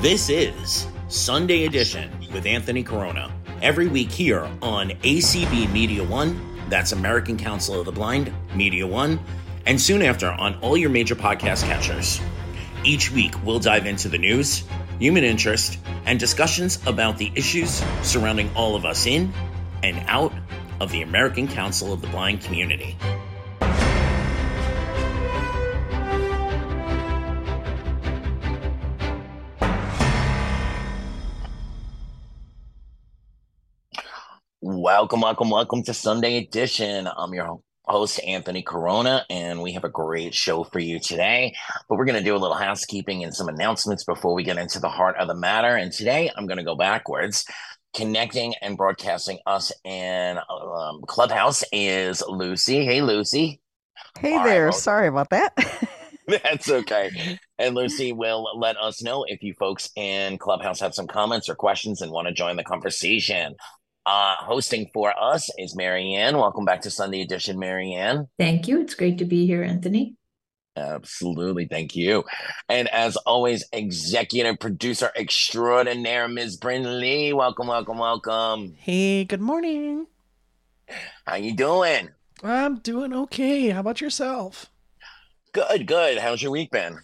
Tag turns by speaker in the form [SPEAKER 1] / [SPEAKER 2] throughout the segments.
[SPEAKER 1] This is Sunday Edition with Anthony Corona. Every week here on ACB Media One, that's American Council of the Blind, Media One, and soon after on all your major podcast catchers. Each week, we'll dive into the news, human interest, and discussions about the issues surrounding all of us in and out of the American Council of the Blind community. Welcome, welcome, welcome to Sunday Edition. I'm your host, Anthony Corona, and we have a great show for you today. But we're going to do a little housekeeping and some announcements before we get into the heart of the matter. And today I'm going to go backwards. Connecting and broadcasting us in um, Clubhouse is Lucy. Hey, Lucy.
[SPEAKER 2] Hey All there. Right, Sorry about that.
[SPEAKER 1] That's okay. And Lucy will let us know if you folks in Clubhouse have some comments or questions and want to join the conversation. Uh, hosting for us is Marianne. Welcome back to Sunday Edition, Marianne.
[SPEAKER 3] Thank you. It's great to be here, Anthony.
[SPEAKER 1] Absolutely. Thank you. And as always, executive producer extraordinaire, Ms. Bryn Lee. Welcome, welcome, welcome.
[SPEAKER 4] Hey, good morning.
[SPEAKER 1] How you doing?
[SPEAKER 4] I'm doing okay. How about yourself?
[SPEAKER 1] Good, good. How's your week been?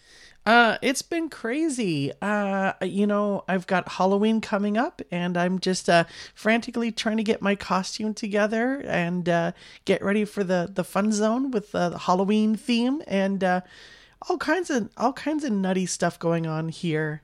[SPEAKER 4] Uh, it's been crazy. Uh, you know, I've got Halloween coming up, and I'm just uh, frantically trying to get my costume together and uh, get ready for the the fun zone with the Halloween theme and uh, all kinds of all kinds of nutty stuff going on here.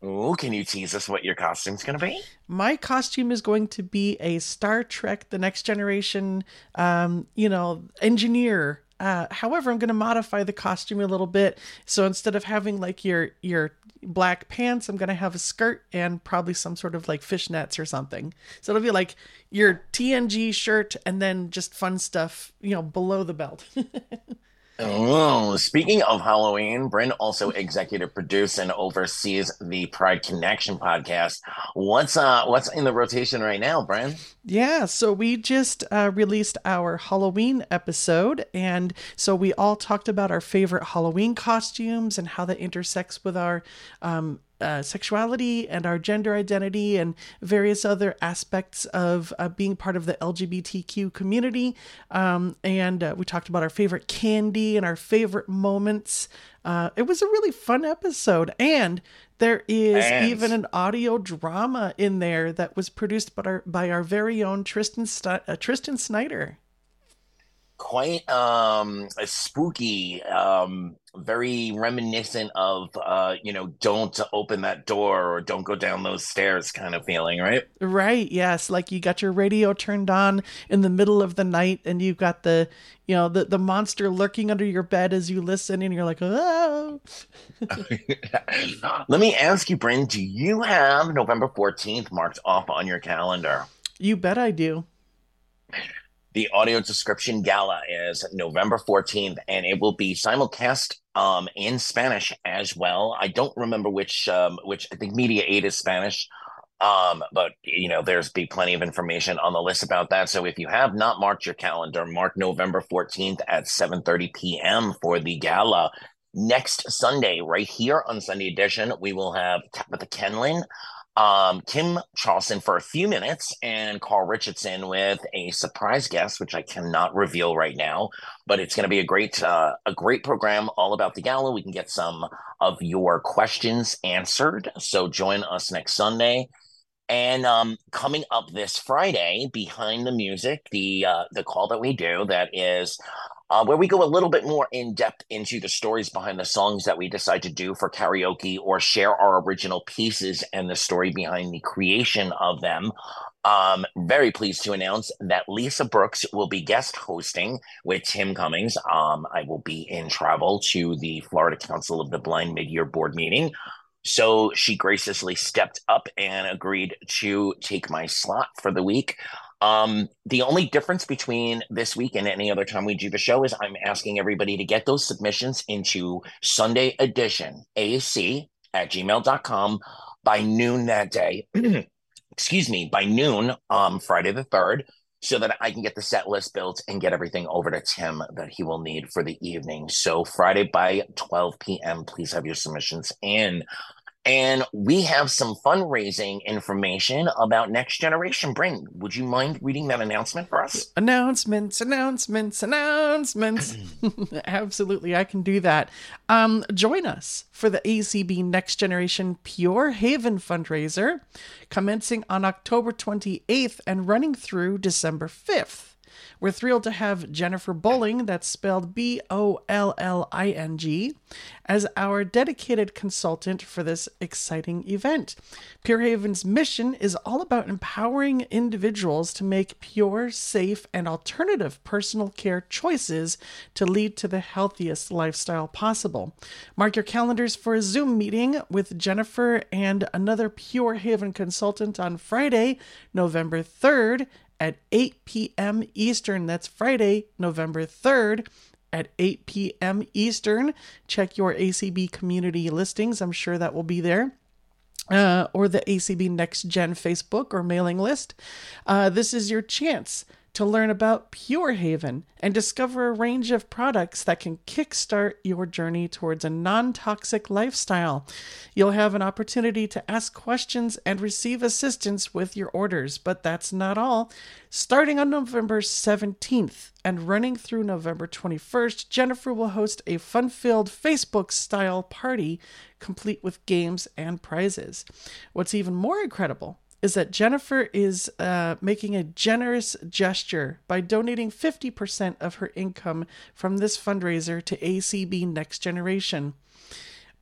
[SPEAKER 1] Oh, can you tease us what your costume's going to be?
[SPEAKER 4] My costume is going to be a Star Trek: The Next Generation, um, you know, engineer uh, however, I'm going to modify the costume a little bit. So instead of having like your your black pants, I'm going to have a skirt and probably some sort of like fishnets or something. So it'll be like your TNG shirt and then just fun stuff, you know, below the belt.
[SPEAKER 1] Oh, speaking of Halloween, Bryn also executive produces and oversees the Pride Connection podcast. What's uh what's in the rotation right now, Bryn?
[SPEAKER 4] Yeah, so we just uh, released our Halloween episode, and so we all talked about our favorite Halloween costumes and how that intersects with our um, uh, sexuality and our gender identity and various other aspects of uh, being part of the LGBTQ community. Um, and uh, we talked about our favorite candy and our favorite moments. Uh, it was a really fun episode. And there is and... even an audio drama in there that was produced by our, by our very own Tristan, St- uh, Tristan Snyder
[SPEAKER 1] quite um spooky um very reminiscent of uh you know don't open that door or don't go down those stairs kind of feeling right?
[SPEAKER 4] Right yes. Like you got your radio turned on in the middle of the night and you've got the you know the the monster lurking under your bed as you listen and you're like oh.
[SPEAKER 1] Let me ask you bryn do you have november 14th marked off on your calendar?
[SPEAKER 4] You bet i do
[SPEAKER 1] the audio description gala is November 14th, and it will be simulcast um, in Spanish as well. I don't remember which, um, which I think Media 8 is Spanish. Um, but you know, there's be plenty of information on the list about that. So if you have not marked your calendar, mark November 14th at 7:30 p.m. for the gala. Next Sunday, right here on Sunday Edition, we will have Tabitha Kenlin um, Kim Charleston for a few minutes and Carl Richardson with a surprise guest, which I cannot reveal right now, but it's going to be a great, uh, a great program all about the gala. We can get some of your questions answered. So join us next Sunday. And um, coming up this Friday, behind the music, the uh, the call that we do that is uh, where we go a little bit more in depth into the stories behind the songs that we decide to do for karaoke or share our original pieces and the story behind the creation of them. Um, very pleased to announce that Lisa Brooks will be guest hosting with Tim Cummings. Um, I will be in travel to the Florida Council of the Blind mid year board meeting. So she graciously stepped up and agreed to take my slot for the week. Um, the only difference between this week and any other time we do the show is I'm asking everybody to get those submissions into Sunday edition AC at gmail.com by noon that day. Excuse me, by noon, um, Friday the 3rd, so that I can get the set list built and get everything over to Tim that he will need for the evening. So Friday by 12 p.m., please have your submissions in. And we have some fundraising information about Next Generation Bryn. Would you mind reading that announcement for us?
[SPEAKER 4] Announcements, announcements, announcements. Absolutely, I can do that. Um, join us for the ACB Next Generation Pure Haven fundraiser, commencing on October 28th and running through December 5th. We're thrilled to have Jennifer Bolling, that's spelled B O L L I N G, as our dedicated consultant for this exciting event. Pure Haven's mission is all about empowering individuals to make pure, safe, and alternative personal care choices to lead to the healthiest lifestyle possible. Mark your calendars for a Zoom meeting with Jennifer and another Pure Haven consultant on Friday, November 3rd at 8 p.m. Eastern. That's Friday, November 3rd at 8 p.m. Eastern. Check your ACB community listings. I'm sure that will be there. Uh, or the ACB Next Gen Facebook or mailing list. Uh, this is your chance to learn about Pure Haven and discover a range of products that can kickstart your journey towards a non toxic lifestyle. You'll have an opportunity to ask questions and receive assistance with your orders, but that's not all. Starting on November 17th and running through November 21st, Jennifer will host a fun filled Facebook style party complete with games and prizes. What's even more incredible is that Jennifer is uh, making a generous gesture by donating 50% of her income from this fundraiser to ACB Next Generation.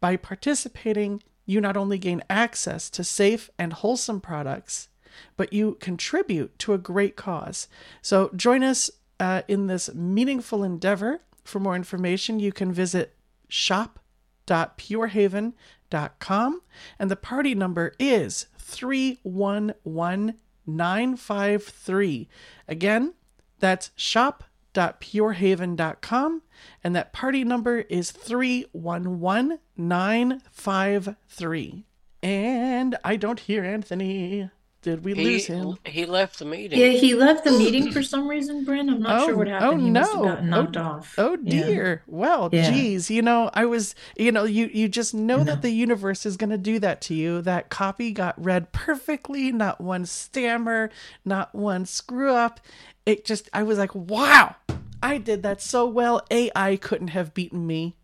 [SPEAKER 4] By participating, you not only gain access to safe and wholesome products, but you contribute to a great cause. So join us uh, in this meaningful endeavor. For more information, you can visit shop.purehaven.com, and the party number is 311953. Again, that's shop.purehaven.com and that party number is 311953. And I don't hear Anthony. Did we
[SPEAKER 5] he,
[SPEAKER 4] lose him?
[SPEAKER 5] He left the meeting.
[SPEAKER 3] Yeah, he left the meeting for some reason, Bryn. I'm not
[SPEAKER 4] Oh,
[SPEAKER 3] sure what
[SPEAKER 4] oh,
[SPEAKER 3] happened. he must have
[SPEAKER 4] no.
[SPEAKER 3] gotten knocked
[SPEAKER 4] Oh,
[SPEAKER 3] off.
[SPEAKER 4] Oh
[SPEAKER 3] Yeah.
[SPEAKER 4] dear. Well,
[SPEAKER 3] Yeah.
[SPEAKER 4] geez, you know, I was, you know, you you just know that the universe is going to do that to you. That copy got read perfectly, not one stammer, not one screw up. It just I was like, "Wow. I did that so well. AI couldn't have beaten me."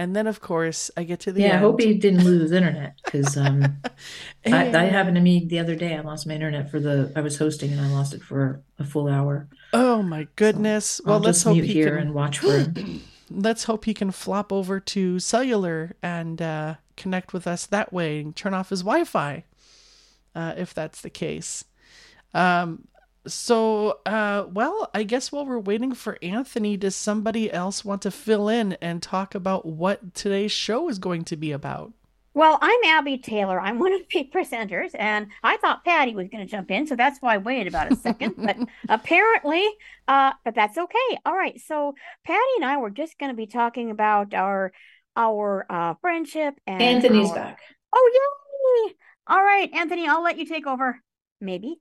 [SPEAKER 4] And then of course, I get to the
[SPEAKER 3] Yeah, I hope he didn't lose internet because um, I,
[SPEAKER 4] And-
[SPEAKER 3] happened to me the other day. I lost my internet for the I was hosting and I lost it for a full hour.
[SPEAKER 4] Oh my goodness. well,
[SPEAKER 3] I'll
[SPEAKER 4] let's hope he
[SPEAKER 3] here
[SPEAKER 4] can
[SPEAKER 3] and watch for
[SPEAKER 4] let's hope he can flop over to cellular and uh, connect with us that way and turn off his Wi-Fi, uh, if that's the case. Um, so, uh, well, I guess while we're waiting for Anthony, does somebody else want to fill in and talk about what today's show is going to be about?
[SPEAKER 6] Well, I'm Abby Taylor. I'm one of the presenters, and I thought Patty was going to jump in, so that's why I waited about a second. but apparently, uh, but that's okay. All right, so Patty and I were just going to be talking about our our uh, friendship and
[SPEAKER 3] Anthony's
[SPEAKER 6] our-
[SPEAKER 3] back.
[SPEAKER 6] Oh, yay! All right, Anthony, I'll let you take over. Maybe.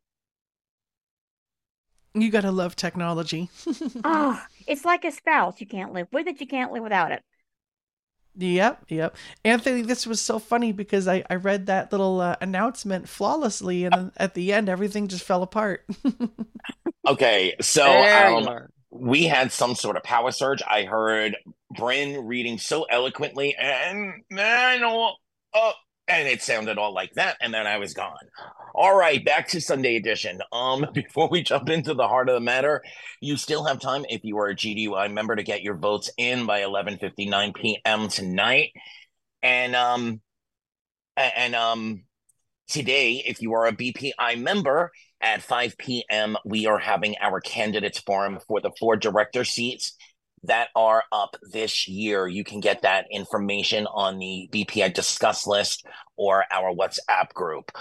[SPEAKER 4] You gotta love technology.
[SPEAKER 6] Oh, it's like a spouse. You can't live with it. You can't live without it.
[SPEAKER 4] Yep, yep. Anthony, this was so funny because I, I read that little uh, announcement flawlessly, and then at the end, everything just fell apart.
[SPEAKER 1] Okay, so um, we had some sort of power surge. I heard Bryn reading so eloquently, and man, know, oh, and it sounded all like that, and then I was gone. All right, back to Sunday edition. Um, before we jump into the heart of the matter, you still have time if you are a GDUI member to get your votes in by 11:59 p.m. tonight, and um, and um, today, if you are a BPI member, at 5 p.m., we are having our candidates forum for the four director seats. That are up this year. You can get that information on the BPI discuss list or our WhatsApp group.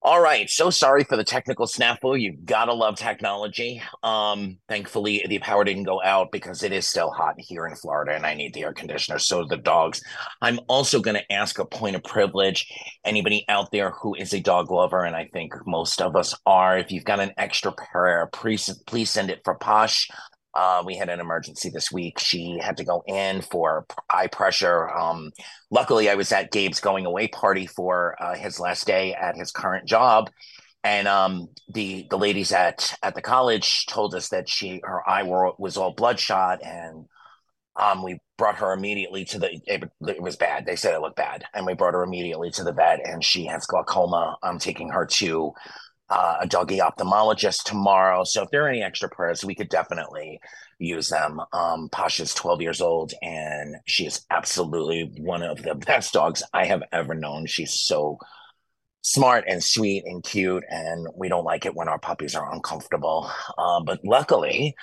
[SPEAKER 1] All right. So sorry for the technical snafu. You've gotta love technology. Um, thankfully the power didn't go out because it is still hot here in Florida and I need the air conditioner. So the dogs. I'm also gonna ask a point of privilege. Anybody out there who is a dog lover, and I think most of us are, if you've got an extra pair, please please send it for Posh. Uh, we had an emergency this week. She had to go in for eye pressure. Um, luckily, I was at Gabe's going away party for uh, his last day at his current job, and um, the the ladies at at the college told us that she her eye were, was all bloodshot, and um, we brought her immediately to the. It, it, was bad. They said it looked bad, and we brought her immediately to the vet, and she has glaucoma. I'm taking her to uh, a doggy ophthalmologist tomorrow. So if there are any extra prayers, we could definitely use them. Um, Pasha's 12 years old and she is absolutely one of the best dogs I have ever known. She's so smart and sweet and cute, and we don't like it when our puppies are uncomfortable. Uh, but luckily,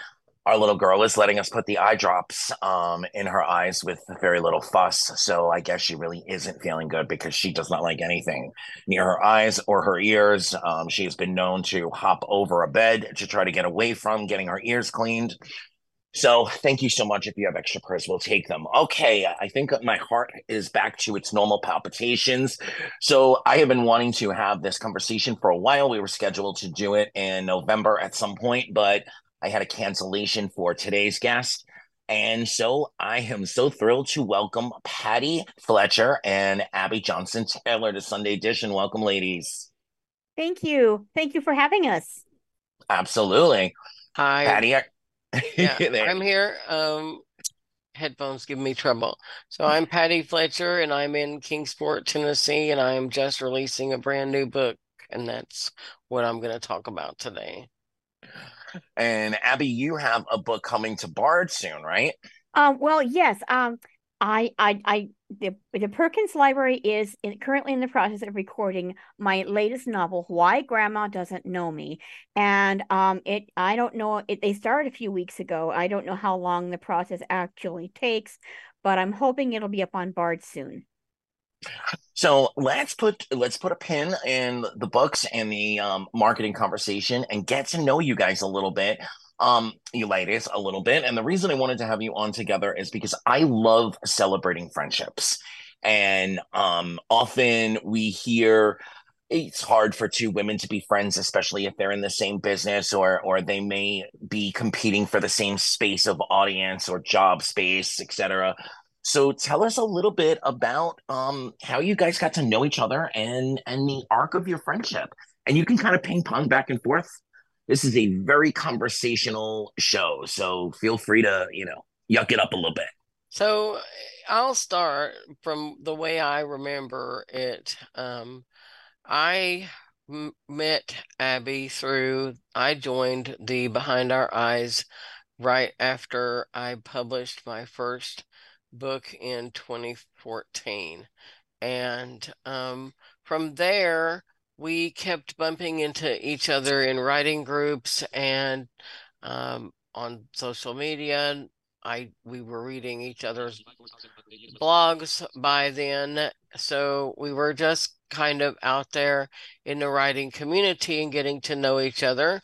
[SPEAKER 1] our little girl is letting us put the eye drops um, in her eyes with very little fuss. So I guess she really isn't feeling good because she does not like anything near her eyes or her ears. Um, she has been known to hop over a bed to try to get away from getting her ears cleaned. So thank you so much. If you have extra prayers, we'll take them. Okay, I think my heart is back to its normal palpitations. So I have been wanting to have this conversation for a while. We were scheduled to do it in November at some point, but I had a cancellation for today's guest. And so I am so thrilled to welcome Patty Fletcher and Abby Johnson Taylor to Sunday Edition. Welcome, ladies.
[SPEAKER 6] Thank you. Thank you for having us.
[SPEAKER 1] Absolutely.
[SPEAKER 5] Hi.
[SPEAKER 1] Patty.
[SPEAKER 5] yeah, I'm here. Um, headphones give me trouble. So I'm Patty Fletcher and I'm in Kingsport, Tennessee, and I'm just releasing a brand new book. And that's what I'm going to talk about today.
[SPEAKER 1] And Abby, you have a book coming to Bard soon, right?
[SPEAKER 6] Um, well, yes. Um, I, I, I, the, the Perkins Library is in, currently in the process of recording my latest novel, Why Grandma Doesn't Know Me, and um, it, I don't know, it, they started a few weeks ago. I don't know how long the process actually takes, but I'm hoping it'll be up on Bard soon.
[SPEAKER 1] So let's put let's put a pin in the books and the um, marketing conversation and get to know you guys a little bit, um, you ladies a little bit. And the reason I wanted to have you on together is because I love celebrating friendships, and um, often we hear it's hard for two women to be friends, especially if they're in the same business or or they may be competing for the same space of audience or job space, etc. So tell us a little bit about um, how you guys got to know each other and and the arc of your friendship. And you can kind of ping pong back and forth. This is a very conversational show, so feel free to you know yuck it up a little bit.
[SPEAKER 5] So I'll start from the way I remember it. Um, I m- met Abby through. I joined the Behind Our Eyes right after I published my first book in 2014. And um, from there, we kept bumping into each other in writing groups and um, on social media. I we were reading each other's blogs by then, so we were just kind of out there in the writing community and getting to know each other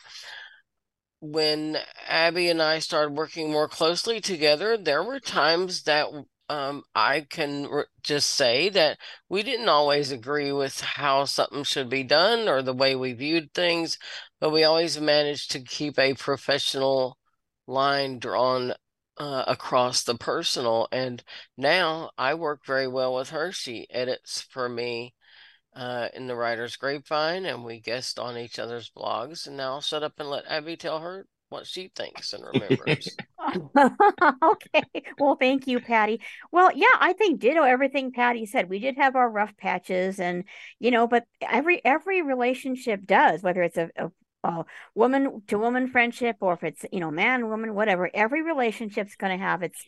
[SPEAKER 5] when Abby and I started working more closely together, there were times that um, I can re- just say that we didn't always agree with how something should be done or the way we viewed things, but we always managed to keep a professional line drawn uh, across the personal. And now I work very well with her. She edits for me uh, in the writer's grapevine and we guest on each other's blogs. And now I'll shut up and let Abby tell her what she thinks and remembers.
[SPEAKER 6] okay. Well, thank you, Patty. Well, yeah, I think ditto everything Patty said. We did have our rough patches and, you know, but every every relationship does, whether it's a, a a woman to woman friendship or if it's you know man woman whatever every relationship's going to have its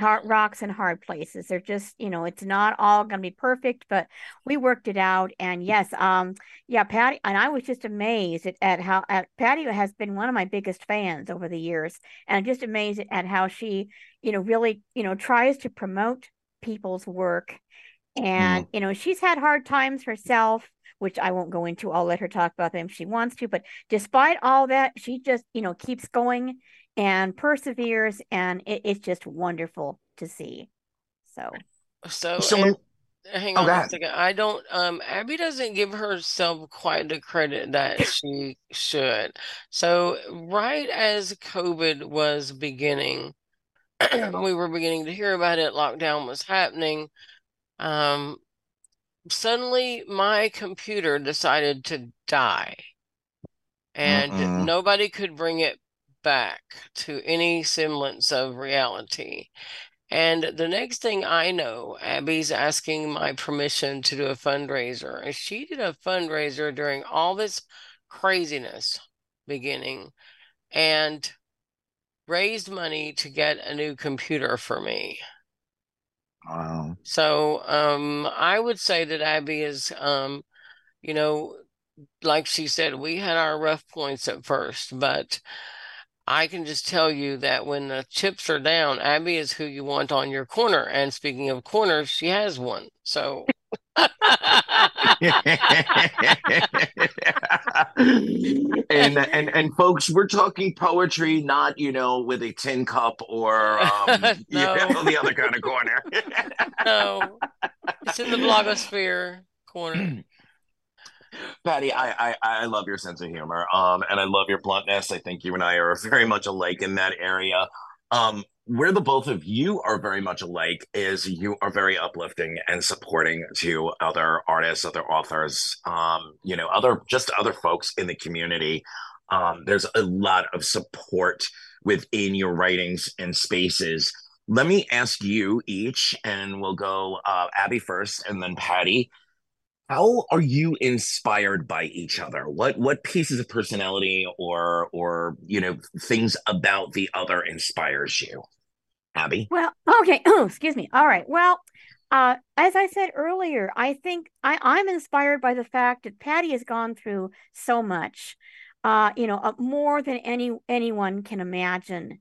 [SPEAKER 6] rocks and hard places. They're just, you know, it's not all going to be perfect, but we worked it out. And yes, um, yeah, Patty, and I was just amazed at, at how at, Patty has been one of my biggest fans over the years, and I'm just amazed at how she, you know, really, you know, tries to promote people's work. And mm. you know, she's had hard times herself which I won't go into. I'll let her talk about them if she wants to. But despite all that, she just, you know, keeps going and perseveres, and it, it's just wonderful to see. So,
[SPEAKER 5] so, Someone... hang on oh, a second. I don't. Um, Abby doesn't give herself quite the credit that she should. So, right as COVID was beginning, we were beginning to hear about it. Lockdown was happening. Um, suddenly my computer decided to die and uh-uh. nobody could bring it back to any semblance of reality. And the next thing I know, Abby's asking my permission to do a fundraiser. And she did a fundraiser during all this craziness beginning and raised money to get a new computer for me. Wow. So um I would say that Abby is um you know like she said we had our rough points at first but I can just tell you that when the chips are down Abby is who you want on your corner and speaking of corners she has one. So and
[SPEAKER 1] and and folks, we're talking poetry, not you know with a tin cup or um, no. you know, the other kind of corner.
[SPEAKER 5] no, it's in the blogosphere corner.
[SPEAKER 1] Patty, I, I I love your sense of humor, um, and I love your bluntness. I think you and I are very much alike in that area. Um, where the both of you are very much alike is you are very uplifting and supporting to other artists, other authors, um, you know, other just other folks in the community. Um, there's a lot of support within your writings and spaces. Let me ask you each, and we'll go uh, Abby first, and then Patty. How are you inspired by each other? What what pieces of personality or or you know things about the other inspires you? Abby?
[SPEAKER 6] Well, okay. Oh, excuse me. All right. Well, uh, as I said earlier, I think I, I'm inspired by the fact that Patty has gone through so much, uh, you know, uh, more than any anyone can imagine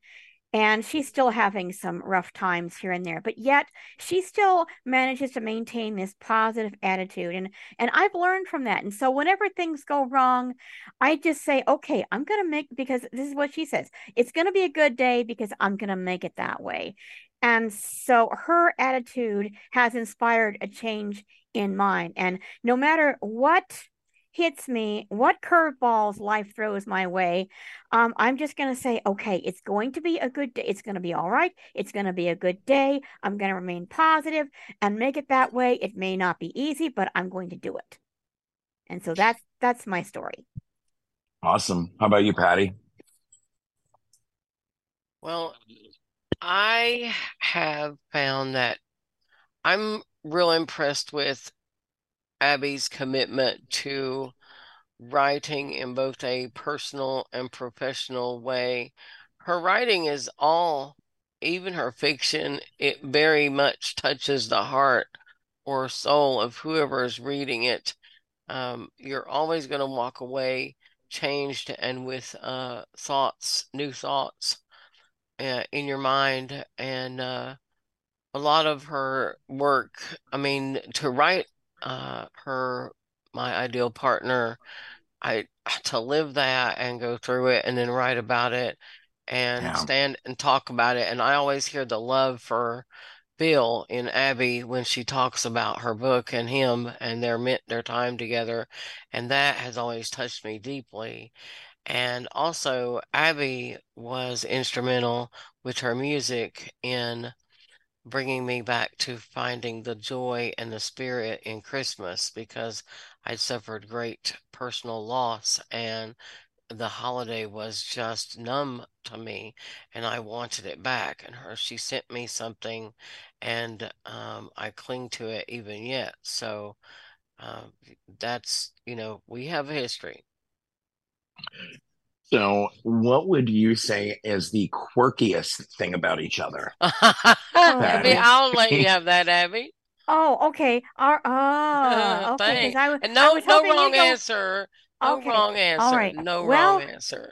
[SPEAKER 6] and she's still having some rough times here and there but yet she still manages to maintain this positive attitude. And and I've learned from that. And so whenever things go wrong I just say okay I'm going to make because this is what she says it's going to be a good day because I'm going to make it that way. And so her attitude has inspired a change in mine. And no matter what hits me, what curveballs life throws my way, um, I'm just going to say, okay, it's going to be a good day. It's going to be all right. It's going to be a good day. I'm going to remain positive and make it that way. It may not be easy, but I'm going to do it. And so that's that's my story.
[SPEAKER 1] Awesome. How about you, Patty?
[SPEAKER 5] Well, I have found that I'm real impressed with Abby's commitment to writing in both a personal and professional way. Her writing is all, even her fiction, it very much touches the heart or soul of whoever is reading it. Um, you're always going to walk away changed and with uh, thoughts, new thoughts uh, in your mind. And uh, a lot of her work, I mean, to write uh, her my ideal partner i to live that and go through it and then write about it and yeah. stand and talk about it. And i always hear the love for bill in abby when she talks about her book and him and their meant their time together. And that has always touched me deeply. And also abby was instrumental with her music in bringing me back to finding the joy and the spirit in Christmas because I'd suffered great personal loss and the holiday was just numb to me and I wanted it back. And her, she sent me something and um, I cling to it even yet. So uh, that's, you know, we have a history.
[SPEAKER 1] So, what would you say is the quirkiest thing about each other?
[SPEAKER 5] Abby, I'll let you have that, Abby.
[SPEAKER 6] Oh, okay. Our, oh, okay. I,
[SPEAKER 5] and no, I no wrong answer. No okay. wrong answer. All right. No well, wrong answer.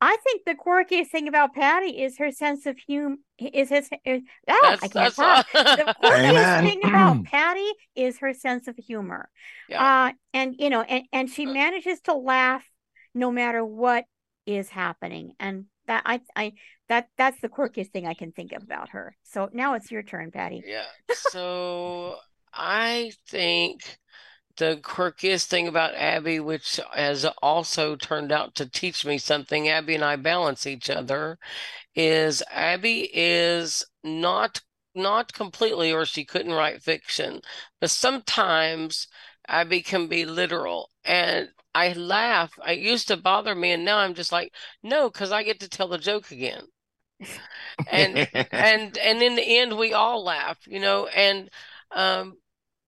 [SPEAKER 6] I think the quirkiest thing about Patty is her sense of humor. Is his? Is, oh, I can't talk. the quirkiest thing about mm. Patty is her sense of humor. Yeah. Uh, and you know, and and she uh. manages to laugh no matter what is happening, and that I I that that's the quirkiest thing I can think of about her. So now it's your turn, Patty.
[SPEAKER 5] Yeah. So I think the quirkiest thing about Abby, which has also turned out to teach me something, Abby and I balance each other, is Abby is not not completely or she couldn't write fiction, but sometimes Abby can be literal. And I laugh. It used to bother me, and now I'm just like, no, because I get to tell the joke again. and and and in the end, we all laugh, you know. And um,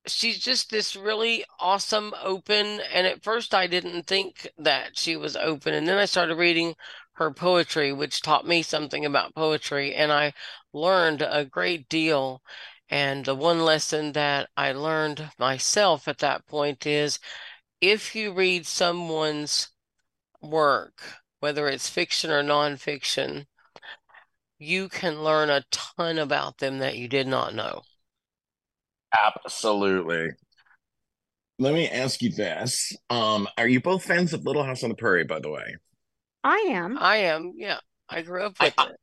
[SPEAKER 5] she's just this really awesome open and at first i didn't think that she was open and then i started reading her poetry which taught me something about poetry and i learned a great deal and the one lesson that i learned myself at that point is if you read someone's work whether it's fiction or nonfiction you can learn a ton about them that you did not know
[SPEAKER 1] Absolutely. Let me ask you this. Um, are you both fans of Little House on the Prairie, by the way?
[SPEAKER 6] I am.
[SPEAKER 5] I am, yeah. I grew up with
[SPEAKER 1] I,
[SPEAKER 5] it.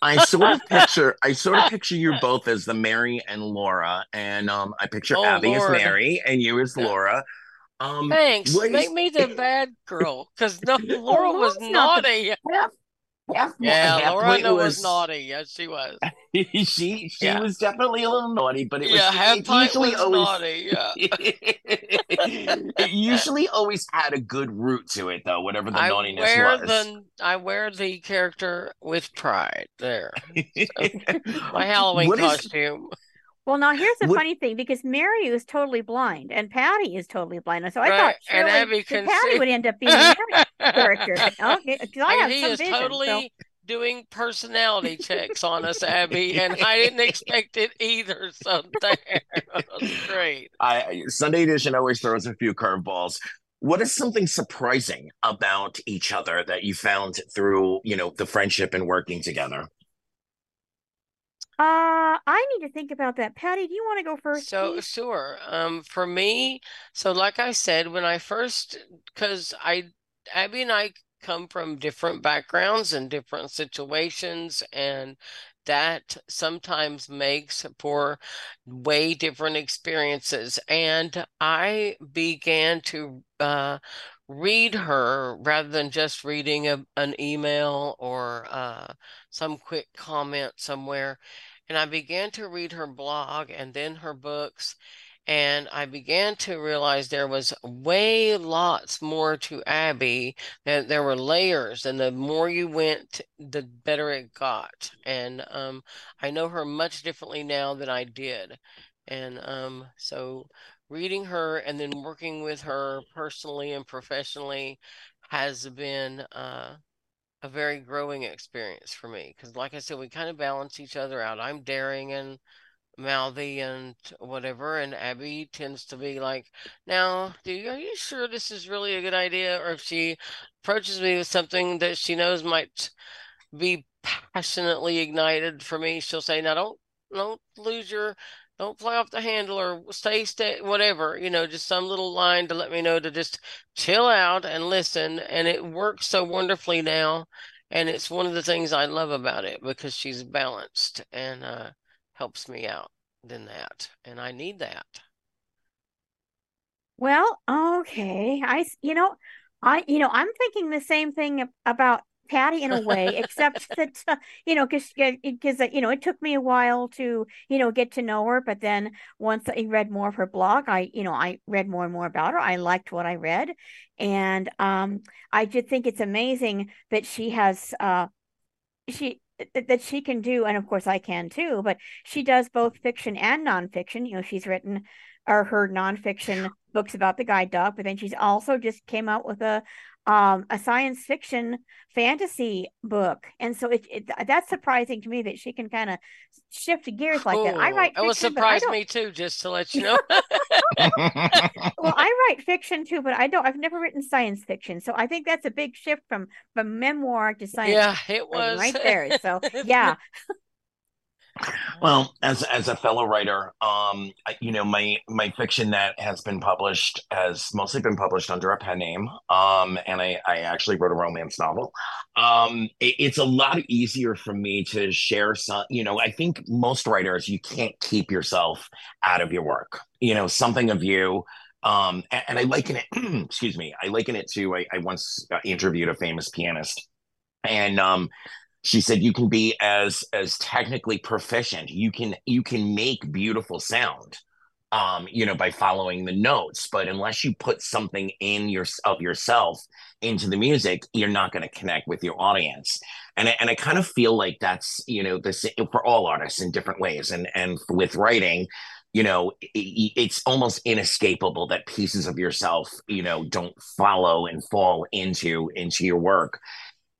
[SPEAKER 1] I sort of picture I sort of picture you both as the Mary and Laura, and um, I picture oh, Abby Lord. as Mary and you as Laura.
[SPEAKER 5] Um, Thanks. Make me the bad girl because no, Laura was naughty.
[SPEAKER 1] Half, half,
[SPEAKER 5] yeah, half Lorena was, was, naughty. Yes, she was.
[SPEAKER 1] she she yeah. was definitely a little naughty, but it was yeah, it usually always naughty. Yeah, it usually always had a good root to it, though. Whatever the I naughtiness wear was.
[SPEAKER 5] The, I wear the character with pride. There, so, my Halloween what costume. Is,
[SPEAKER 6] well, now here's the what, funny thing because Mary is totally blind and Patty is totally blind. and So I right. thought and Abby Patty see. would end up being the character. Okay, I have
[SPEAKER 5] he
[SPEAKER 6] some
[SPEAKER 5] is
[SPEAKER 6] vision,
[SPEAKER 5] totally
[SPEAKER 6] so.
[SPEAKER 5] doing personality checks on us, Abby, and I didn't expect it either. So there, great.
[SPEAKER 1] I Sunday edition always throws a few curveballs. What is something surprising about each other that you found through, you know, the friendship and working together?
[SPEAKER 6] Uh, I need to think about that. Patty, do you want to go first?
[SPEAKER 5] So
[SPEAKER 6] please?
[SPEAKER 5] sure. Um, for me, so like I said, when I first, because I, Abby and I come from different backgrounds and different situations, and that sometimes makes for way different experiences. And I began to uh, read her rather than just reading a, an email or uh, some quick comment somewhere. And I began to read her blog and then her books. And I began to realize there was way lots more to Abby, that there were layers. And the more you went, the better it got. And um, I know her much differently now than I did. And um, so reading her and then working with her personally and professionally has been uh, a very growing experience for me because like i said we kind of balance each other out. I'm daring and mouthy and whatever and abby tends to be like now do you, are you sure this is really a good idea? Or if she approaches me with something that she knows might be passionately ignited for me she'll say now don't don't lose your don't fly off the handle or stay stay whatever you know just some little line to let me know to just chill out and listen and it works so wonderfully now and it's one of the things i love about it because she's balanced and uh, helps me out than that and i need that.
[SPEAKER 6] Well okay i you know i you know i'm thinking the same thing about Patty in a way, except that uh, you know, because because uh, you know, it took me a while to you know get to know her, but then once I read more of her blog, I you know I read more and more about her. I liked what I read, and um, I just think it's amazing that she has uh, she that she can do, and of course I can too. But she does both fiction and nonfiction. You know, she's written or her nonfiction books about the guide dog, but then she's also just came out with a um, a science fiction fantasy book, and so it, it that's surprising to me that she can kind of shift gears like that. I write.
[SPEAKER 5] Fiction, it will surprise me too, just to let you know.
[SPEAKER 6] well, I write fiction too, but I don't. I've never written science fiction, so I think that's a big shift from from memoir to science.
[SPEAKER 5] Yeah, it was
[SPEAKER 6] right there. So yeah.
[SPEAKER 1] Well, as as a fellow writer, um, you know, my my fiction that has been published has mostly been published under a pen name. Um, and I I actually wrote a romance novel. Um, it, it's a lot easier for me to share some. You know, I think most writers you can't keep yourself out of your work. You know, something of you. Um, and, and I liken it. excuse me. I liken it to. I, I once uh, interviewed a famous pianist, and um she said you can be as as technically proficient. You can you can make beautiful sound um you know by following the notes but unless you put something in your of yourself into the music you're not going to connect with your audience. And I, and I kind of feel like that's you know this for all artists in different ways and and with writing you know it, it's almost inescapable that pieces of yourself you know don't follow and fall into into your work.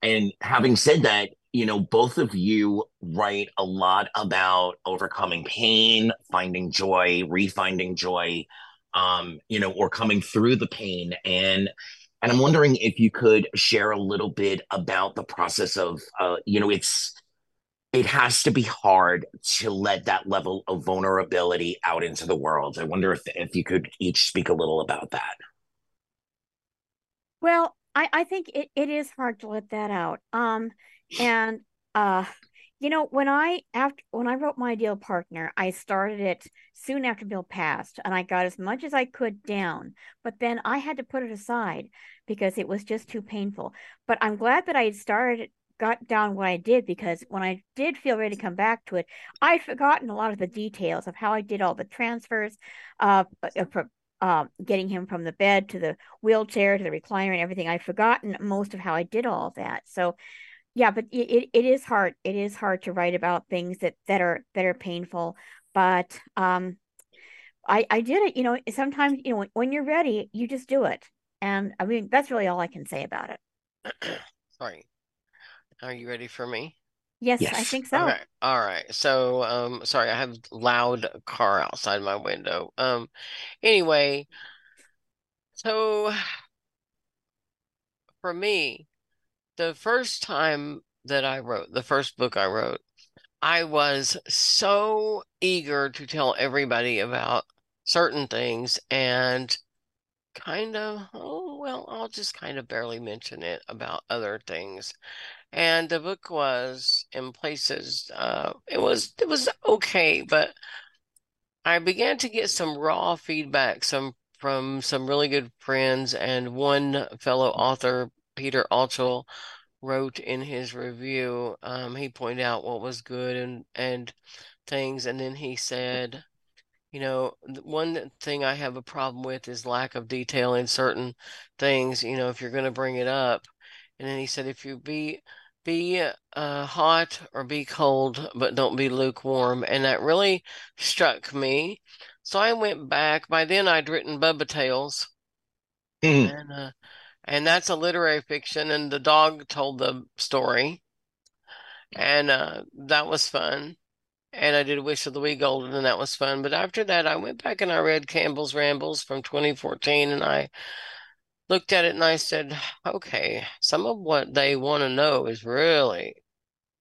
[SPEAKER 1] And having said that you know, both of you write a lot about overcoming pain, finding joy, refinding joy, um, you know, or coming through the pain. And and I'm wondering if you could share a little bit about the process of, uh, you know, it's it has to be hard to let that level of vulnerability out into the world. I wonder if if you could each speak a little about that.
[SPEAKER 6] Well, I, I think it, it is hard to let that out. Um, and uh you know when i after when i wrote my ideal partner i started it soon after bill passed and i got as much as i could down but then i had to put it aside because it was just too painful. But i'm glad that i started got down what i did because when i did feel ready to come back to it i'd forgotten a lot of the details of how i did all the transfers uh, uh, uh getting him from the bed to the wheelchair to the recliner and everything. I'd forgotten most of how i did all that. So yeah but it, it is hard it is hard to write about things that that are that are painful but um i i did it you know sometimes you know when, when you're ready you just do it and i mean that's really all i can say about it
[SPEAKER 5] sorry are you ready for me
[SPEAKER 6] yes, yes. i think so
[SPEAKER 5] okay. all right so um sorry i have loud car outside my window um anyway so for me the first time that I wrote, the first book I wrote, I was so eager to tell everybody about certain things and kind of, oh, well, I'll just kind of barely mention it about other things. And the book was in places, uh, it was, it was okay, but I began to get some raw feedback, some from some really good friends and one fellow author Peter Altschul wrote in his review, um, he pointed out what was good and and things, and then he said, you know, one thing I have a problem with is lack of detail in certain things. You know, if you're going to bring it up, and then he said, if you be be uh, hot or be cold, but don't be lukewarm, and that really struck me. So I went back. By then, I'd written Bubba Tails. Mm. And uh, and that's a literary fiction. And the dog told the story, and uh, that was fun. And I did Wish of the Wee Golden, and that was fun. But after that, I went back and I read Campbell's Rambles from 2014, and I looked at it and I said, okay, some of what they want to know is really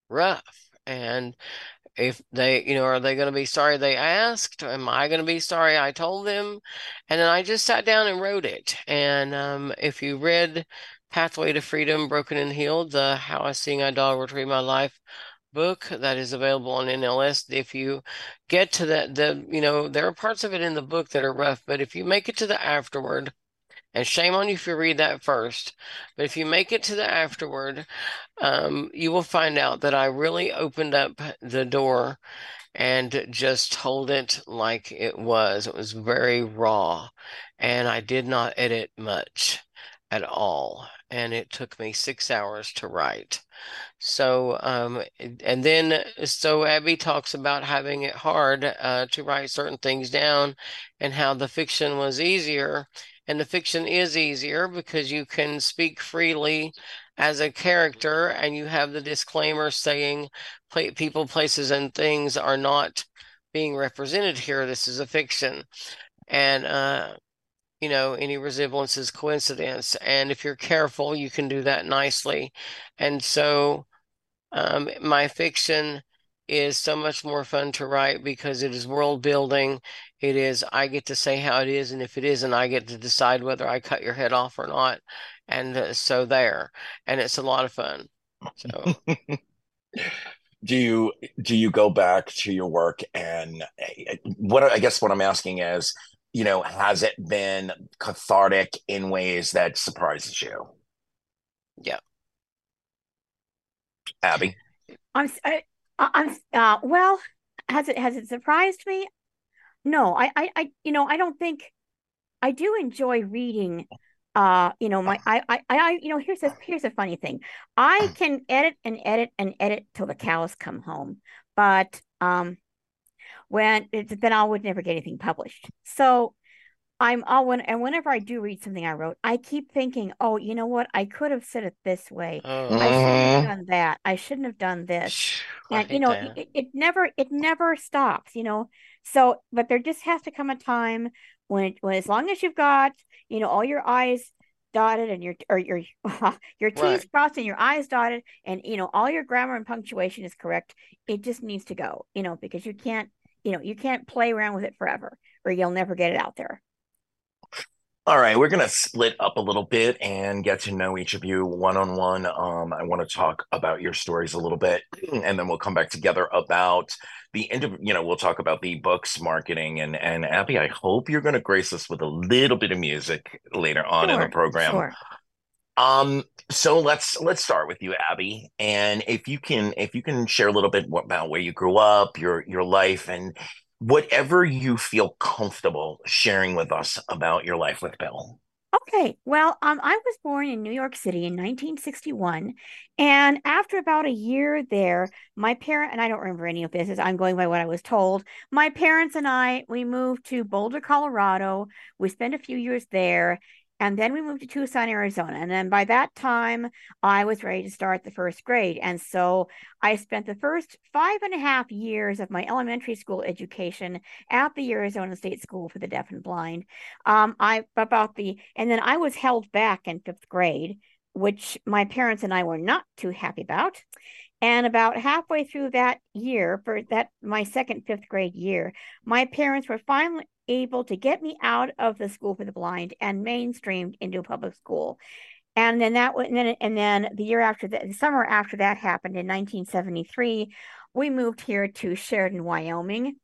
[SPEAKER 5] rough. And if they, you know, are they going to be sorry they asked? Am I going to be sorry I told them? And then I just sat down and wrote it. And um, if you read Pathway to Freedom, Broken and Healed, the How I Seeing Eye Dog Retrieve My Life book that is available on NLS. If you get to that, the, you know, there are parts of it in the book that are rough, but if you make it to the afterward, and shame on you if you read that first. But if you make it to the afterward, um, you will find out that I really opened up the door and just told it like it was. It was very raw, and I did not edit much at all. And it took me six hours to write. So, um, and then, so Abby talks about having it hard uh, to write certain things down and how the fiction was easier And the fiction is easier because you can speak freely as a character and you have the disclaimer saying people, places, and things are not being represented here. This is a fiction. And, uh, you know, any resemblance is coincidence. And if you're careful, you can do that nicely. And so, um, my fiction is so much more fun to write because it is world building. It is, I get to say how it is. And if it isn't, I get to decide whether I cut your head off or not. And uh, so there. And it's a lot of fun. So.
[SPEAKER 1] do you do you go back to your work and eh, what i guess what i'm asking is you know has it been cathartic in ways that surprises you
[SPEAKER 5] yeah
[SPEAKER 1] abby
[SPEAKER 6] i'm I, I'm uh, well. Has it has it surprised me? No, I, I, I, you know, I don't think I do enjoy reading. Uh, you know, my, I, I, I, you know, here's a here's a funny thing. I can edit and edit and edit till the cows come home, but um, when then I would never get anything published. So I'm all when and whenever I do read something I wrote, I keep thinking, oh, you know what? I could have said it this way. Oh. I shouldn't have done that. I shouldn't have done this. and you know, it, it, never it never stops, you know. So, but there just has to come a time when it, when as long as you've got, you know, all your I's dotted and your or your your T's right. crossed and your I's dotted and you know all your grammar and punctuation is correct, it just needs to go, you know, because you can't, you know, you can't play around with it forever or you'll never get it out there.
[SPEAKER 1] All right, we're going to split up a little bit and get to know each of you one on one. Um, I want to talk about your stories a little bit, and then we'll come back together about the end. Of, you know, we'll talk about the books, marketing, and and Abby. I hope you're going to grace us with a little bit of music later on sure, in the program. Sure. Um, so let's let's start with you, Abby, and if you can if you can share a little bit about where you grew up, your your life, and whatever you feel comfortable sharing with us about your life with Bill.
[SPEAKER 6] Okay, well, um, I was born in New York City in 1961, and after about a year there, my parent and I don't remember any of this. As I'm going by what I was told. My parents and I we moved to Boulder, Colorado. We spent a few years there, and then we moved to Tucson, Arizona. And then by that time, I was ready to start the first grade. And so I spent the first five and a half years of my elementary school education at the Arizona State School for the Deaf and Blind. Um, I about the and then I was held back in fifth grade, which my parents and I were not too happy about. And about halfway through that year, for that my second fifth grade year, my parents were finally able to get me out of the school for the blind and mainstreamed into a public school. And then that and then and then the year after that, the summer after that happened in 1973, we moved here to Sheridan, Wyoming,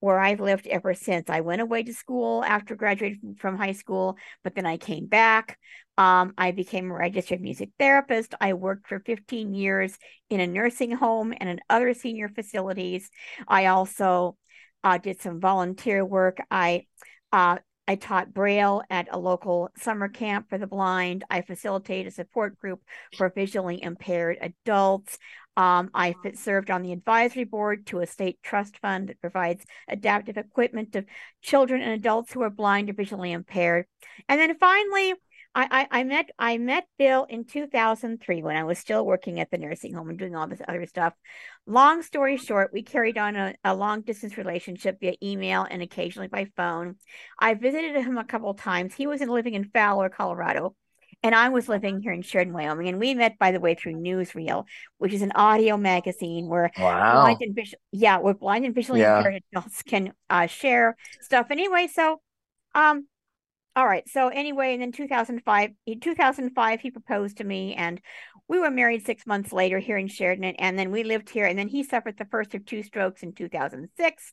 [SPEAKER 6] where I've lived ever since. I went away to school after graduating from high school, but then I came back. Um, I became a registered music therapist. I worked for 15 years in a nursing home and in other senior facilities. I also uh, did some volunteer work. I uh, I taught Braille at a local summer camp for the blind. I facilitated a support group for visually impaired adults. Um, I served on the advisory board to a state trust fund that provides adaptive equipment to children and adults who are blind or visually impaired. And then finally, I, I, I met I met Bill in 2003 when I was still working at the nursing home and doing all this other stuff. Long story short, we carried on a, a long distance relationship via email and occasionally by phone. I visited him a couple times. He was living in Fowler, Colorado, and I was living here in Sheridan, Wyoming. And we met, by the way, through Newsreel, which is an audio magazine where wow. blind and visual, yeah, where blind and visually yeah. impaired adults can uh, share stuff. Anyway, so um, all right. So anyway, and then 2005, in 2005, he proposed to me, and we were married six months later here in Sheridan, and then we lived here. And then he suffered the first of two strokes in 2006.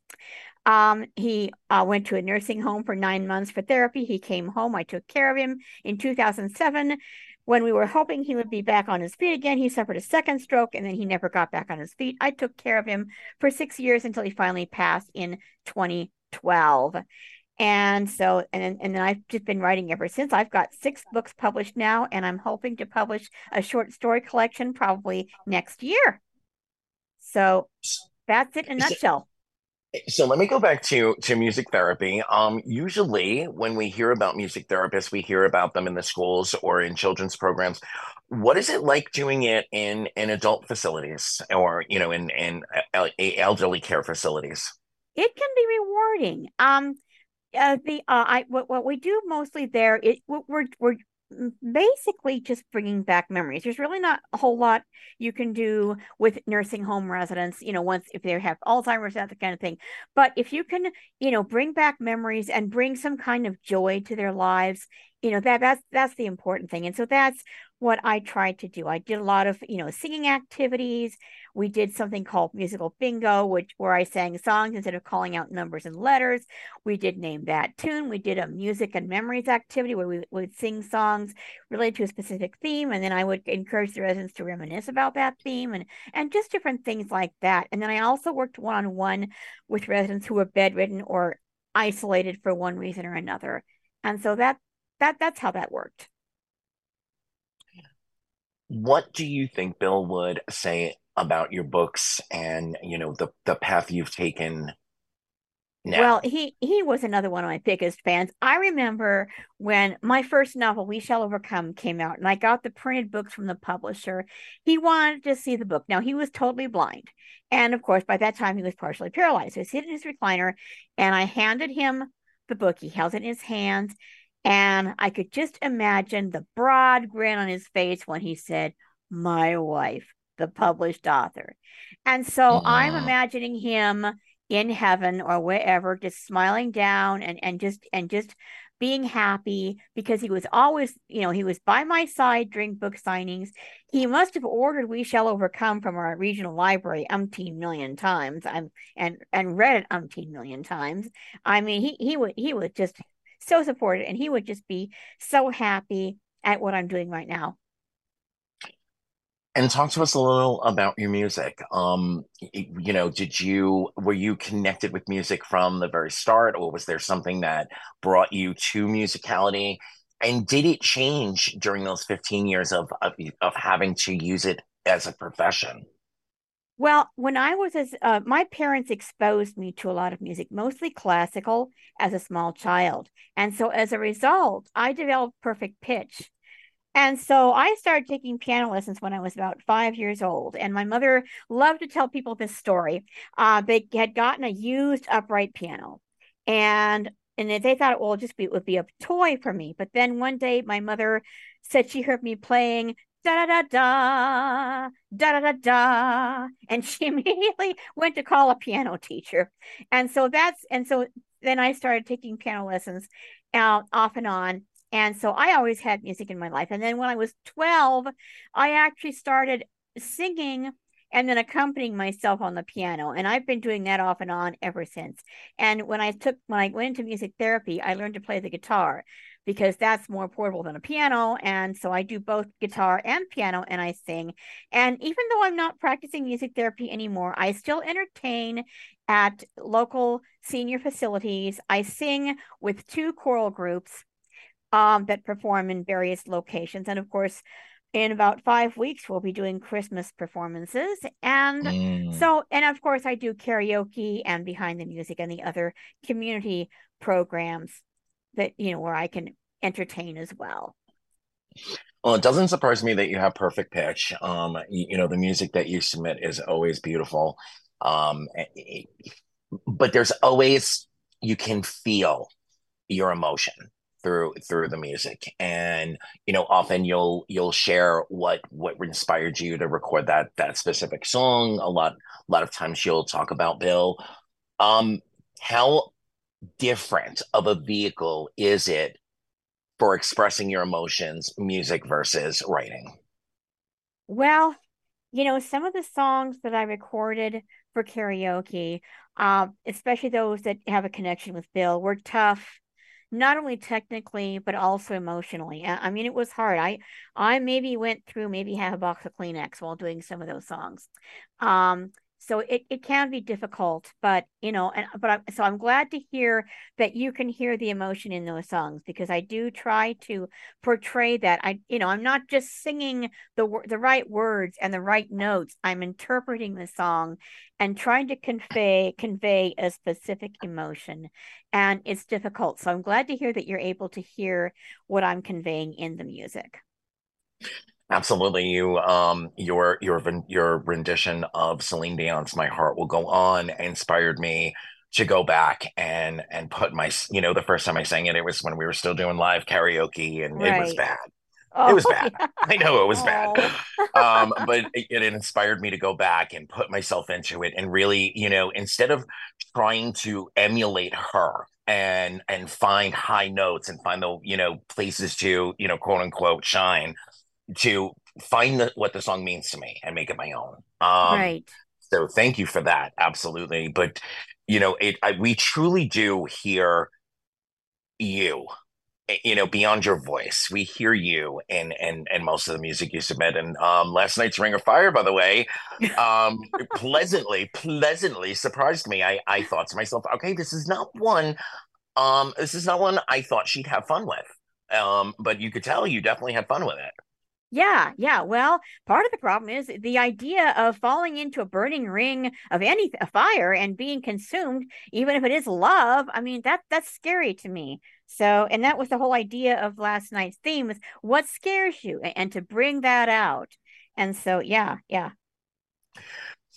[SPEAKER 6] Um, he uh, went to a nursing home for nine months for therapy. He came home. I took care of him in 2007. When we were hoping he would be back on his feet again, he suffered a second stroke and then he never got back on his feet. I took care of him for six years until he finally passed in 2012. And so, and then, and then I've just been writing ever since. I've got six books published now, and I'm hoping to publish a short story collection probably next year. So that's it in a nutshell.
[SPEAKER 1] So let me go back to to music therapy. Um, usually when we hear about music therapists, we hear about them in the schools or in children's programs. What is it like doing it in in adult facilities or you know in in elderly care facilities?
[SPEAKER 6] It can be rewarding. Um, uh, the uh, I what what we do mostly there it we're we're basically just bringing back memories. There's really not a whole lot you can do with nursing home residents, you know, once if they have Alzheimer's, that kind of thing. But if you can, you know, bring back memories and bring some kind of joy to their lives, you know, that that's that's the important thing. And so that's what I tried to do. I did a lot of, you know, singing activities. We did something called musical bingo, which where I sang songs instead of calling out numbers and letters. We did name that tune. We did a music and memories activity where we would sing songs related to a specific theme, and then I would encourage the residents to reminisce about that theme and and just different things like that. And then I also worked one on one with residents who were bedridden or isolated for one reason or another. And so that that that's how that worked.
[SPEAKER 1] What do you think Bill would say about your books and you know the the path you've taken now?
[SPEAKER 6] Well, he he was another one of my biggest fans. I remember when my first novel, We Shall Overcome, came out, and I got the printed books from the publisher. He wanted to see the book. Now he was totally blind, and of course, by that time he was partially paralyzed. So he was sitting in his recliner, and I handed him the book. He held it in his hands, and I could just imagine the broad grin on his face when he said, My wife, the published author. And so I'm imagining him in heaven or wherever, just smiling down and, and just and just being happy because he was always, you know, he was by my side during book signings. He must have ordered We Shall Overcome from our regional library umpteen million times. I'm and and read it umpteen million times. I mean, he he would he was just so supportive and he would just be so happy at what I'm doing right now.
[SPEAKER 1] And talk to us a little about your music. Um, you know, did you were you connected with music from the very start, or was there something that brought you to musicality? And did it change during those 15 years of of, of having to use it as a profession?
[SPEAKER 6] Well, when I was as uh, my parents exposed me to a lot of music, mostly classical, as a small child, and so as a result, I developed perfect pitch. And so I started taking piano lessons when I was about five years old. And my mother loved to tell people this story. Uh, they had gotten a used upright piano, and and they thought, well, just be, it would be a toy for me. But then one day, my mother said she heard me playing da da da da da da da da, and she immediately went to call a piano teacher. And so that's and so then i started taking piano lessons out off and on. And so i always had music in my life. And then when i was 12 i actually started singing and then accompanying myself on the piano. And i've been doing that off and on ever since. And when i took when i went into music therapy i learned to play the guitar because that's more portable than a piano. And so I do both guitar and piano and I sing. And even though I'm not practicing music therapy anymore, I still entertain at local senior facilities. I sing with two choral groups um, that perform in various locations. And of course, in about five weeks, we'll be doing Christmas performances. And mm. so, and of course, I do karaoke and behind the music and the other community programs that you know where I can entertain as well.
[SPEAKER 1] Well, it doesn't surprise me that you have perfect pitch. Um, you, you know, the music that you submit is always beautiful. Um, but there's always you can feel your emotion through through the music and you know often you'll you'll share what what inspired you to record that that specific song a lot a lot of times you'll talk about bill um how different of a vehicle is it for expressing your emotions, music versus writing?
[SPEAKER 6] Well, you know, some of the songs that I recorded for karaoke, uh, especially those that have a connection with Bill, were tough, not only technically but also emotionally. I mean, it was hard. I I maybe went through maybe half a box of Kleenex while doing some of those songs. Um, so it, it can be difficult but you know and but I, so i'm glad to hear that you can hear the emotion in those songs because i do try to portray that. I you know i'm not just singing the the right words and the right notes. I'm interpreting the song and trying to convey convey a specific emotion and it's difficult. So i'm glad to hear that you're able to hear what i'm conveying in the music
[SPEAKER 1] Absolutely, you um your your your rendition of Celine Dion's "My Heart Will Go On" inspired me to go back and and put my you know the first time I sang it it was when we were still doing live karaoke and right. it was bad. Oh, it was bad. Yeah. I know it was oh. bad. Um, but it, it inspired me to go back and put myself into it and really, you know, instead of trying to emulate her and and find high notes and find the you know places to you know quote unquote shine to find the, what the song means to me and make it my own. Um, right. So thank you for that. Absolutely. But you know, it I, we truly do hear you. Eh, you know, beyond your voice, we hear you and and and most of the music you submit. And um, last night's Ring of Fire, by the way, um, pleasantly, pleasantly surprised me. I I thought to myself, okay, this is not one. Um, this is not one I thought she'd have fun with. Um, but you could tell you definitely had fun with it.
[SPEAKER 6] Yeah, yeah. Well, part of the problem is the idea of falling into a burning ring of any a fire and being consumed, even if it is love. I mean, that that's scary to me. So, and that was the whole idea of last night's theme was what scares you and, and to bring that out. And so, yeah, yeah.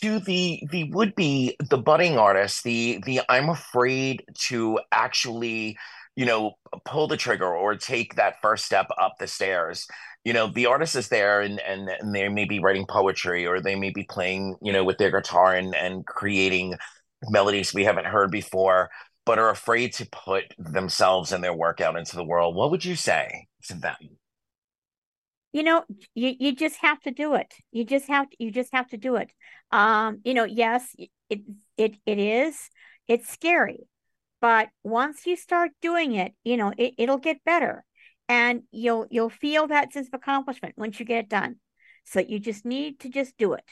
[SPEAKER 1] To the the would be the budding artist, the the I'm afraid to actually, you know, pull the trigger or take that first step up the stairs. You know the artist is there and, and and they may be writing poetry or they may be playing you know with their guitar and and creating melodies we haven't heard before but are afraid to put themselves and their work out into the world. What would you say to them?
[SPEAKER 6] You know you, you just have to do it. You just have to you just have to do it. Um you know yes it it it is it's scary but once you start doing it you know it, it'll get better. And you'll you'll feel that sense of accomplishment once you get it done. So you just need to just do it.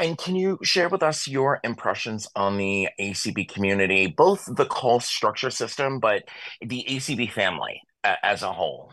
[SPEAKER 1] And can you share with us your impressions on the acb community both the call structure system but the acb family as a whole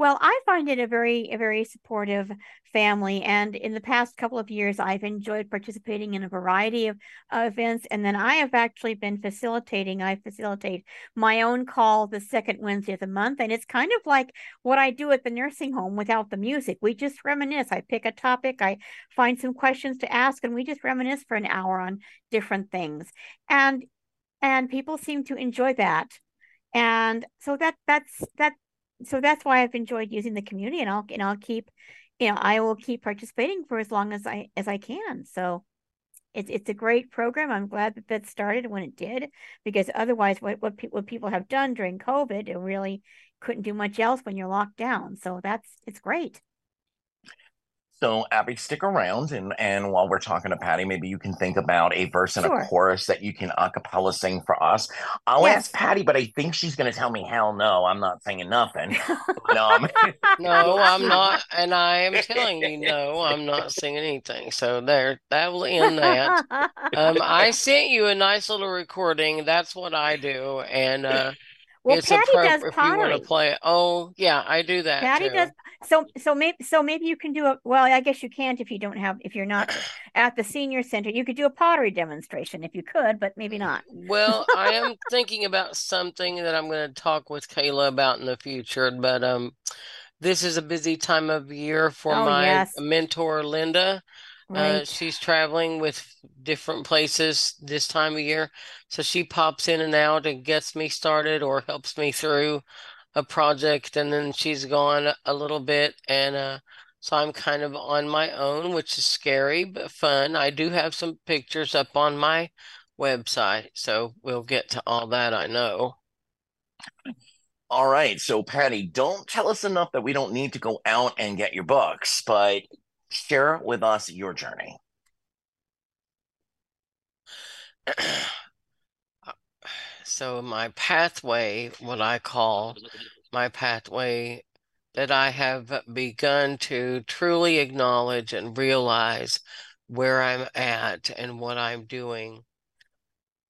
[SPEAKER 6] well, I find it a very, a very supportive family. And in the past couple of years, I've enjoyed participating in a variety of uh, events. And then I have actually been facilitating, I facilitate my own call the second Wednesday of the month. And it's kind of like what I do at the nursing home without the music. We just reminisce. I pick a topic, I find some questions to ask, and we just reminisce for an hour on different things. And and people seem to enjoy that and so that that's that so that's why I've enjoyed using the community, and I'll and I'll keep, you know, I will keep participating for as long as I as I can. So it's it's a great program. I'm glad that that started when it did, because otherwise, what what, pe- what people have done during COVID, it really couldn't do much else when you're locked down. So that's it's great.
[SPEAKER 1] So Abby, stick around, and and while we're talking to Patty, maybe you can think about a verse and sure. a chorus that you can a acapella sing for us. I'll yes. ask Patty, but I think she's going to tell me, "Hell no, I'm not singing nothing."
[SPEAKER 5] no, no, I'm not, and I am telling you, no, I'm not singing anything. So there, that will end that. Um, I sent you a nice little recording. That's what I do, and uh,
[SPEAKER 6] well, it's Patty does if pottery.
[SPEAKER 5] you want to play. Oh, yeah, I do that.
[SPEAKER 6] Patty
[SPEAKER 5] too.
[SPEAKER 6] does. So, so maybe, so maybe you can do a. Well, I guess you can't if you don't have, if you're not at the senior center. You could do a pottery demonstration if you could, but maybe not.
[SPEAKER 5] Well, I am thinking about something that I'm going to talk with Kayla about in the future, but um, this is a busy time of year for oh, my yes. mentor, Linda. Uh, right. Uh, she's traveling with different places this time of year. So she pops in and out and gets me started or helps me through a project. And then she's gone a little bit. And uh, so I'm kind of on my own, which is scary but fun. I do have some pictures up on my website. So we'll get to all that, I know.
[SPEAKER 1] All right. So, Patty, don't tell us enough that we don't need to go out and get your books, but share with us your journey.
[SPEAKER 5] so my pathway, what I call my pathway that I have begun to truly acknowledge and realize where I'm at and what I'm doing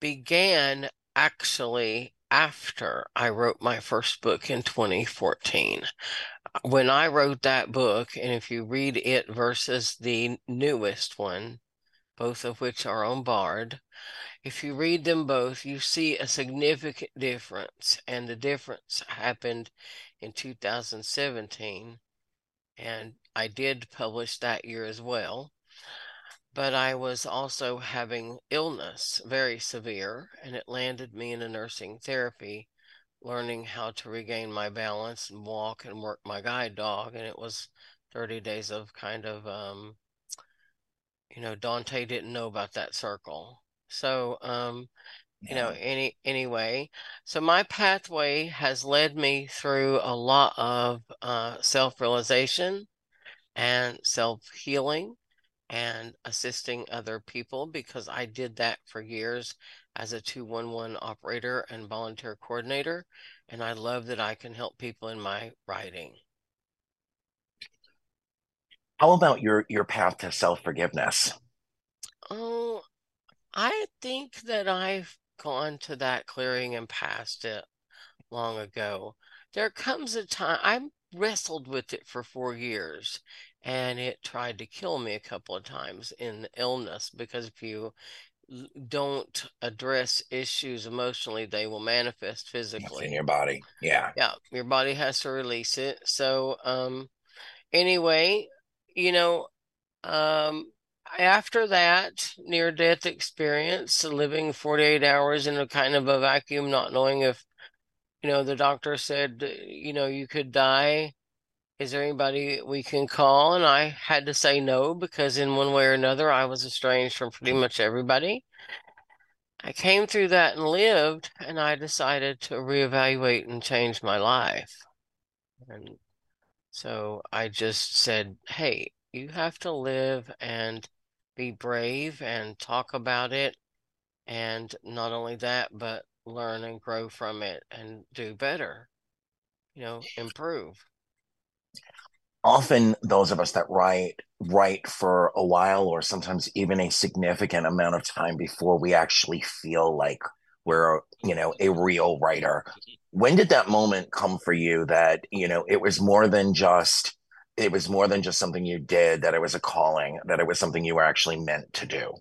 [SPEAKER 5] began actually after I wrote my first book in 2014. When I wrote that book, and if you read it versus the newest one, both of which are on Bard, if you read them both, you see a significant difference. And the difference happened in 2017. And I did publish that year as well but I was also having illness, very severe, and it landed me in a nursing therapy, learning how to regain my balance and walk and work my guide dog. And it was 30 days of kind of, um, you know, Dante didn't know about that circle. So, um, you know, any anyway, so my pathway has led me through a lot of uh, self realization and self healing and assisting other people because I did that for years as a 211 operator and volunteer coordinator. And I love that I can help people in my writing.
[SPEAKER 1] How about your your path to self-forgiveness?
[SPEAKER 5] Oh, I think that I've gone to that clearing and passed it long ago. There comes a time I wrestled with it for four years and it tried to kill me a couple of times in illness because if you don't address issues emotionally, they will manifest physically
[SPEAKER 1] in your body. Yeah.
[SPEAKER 5] Yeah. Your body has to release it. So, um, anyway, you know, um, after that near death experience, living 48 hours in a kind of a vacuum, not knowing if, you know, the doctor said, you know, you could die is there anybody we can call? And I had to say no because, in one way or another, I was estranged from pretty much everybody. I came through that and lived, and I decided to reevaluate and change my life. And so I just said, hey, you have to live and be brave and talk about it. And not only that, but learn and grow from it and do better, you know, improve
[SPEAKER 1] often those of us that write write for a while or sometimes even a significant amount of time before we actually feel like we're you know a real writer. When did that moment come for you that you know it was more than just it was more than just something you did that it was a calling that it was something you were actually meant to do?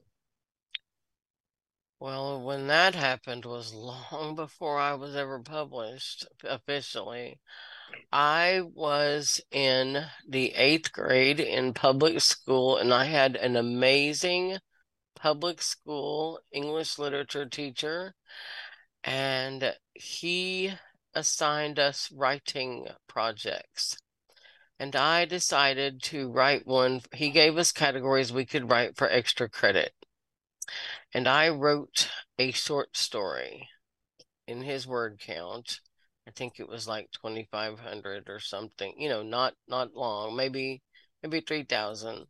[SPEAKER 5] Well when that happened was long before i was ever published officially I was in the eighth grade in public school, and I had an amazing public school English literature teacher, and he assigned us writing projects. And I decided to write one. He gave us categories we could write for extra credit. And I wrote a short story in his word count I think it was like 2500 or something, you know, not not long, maybe maybe 3000.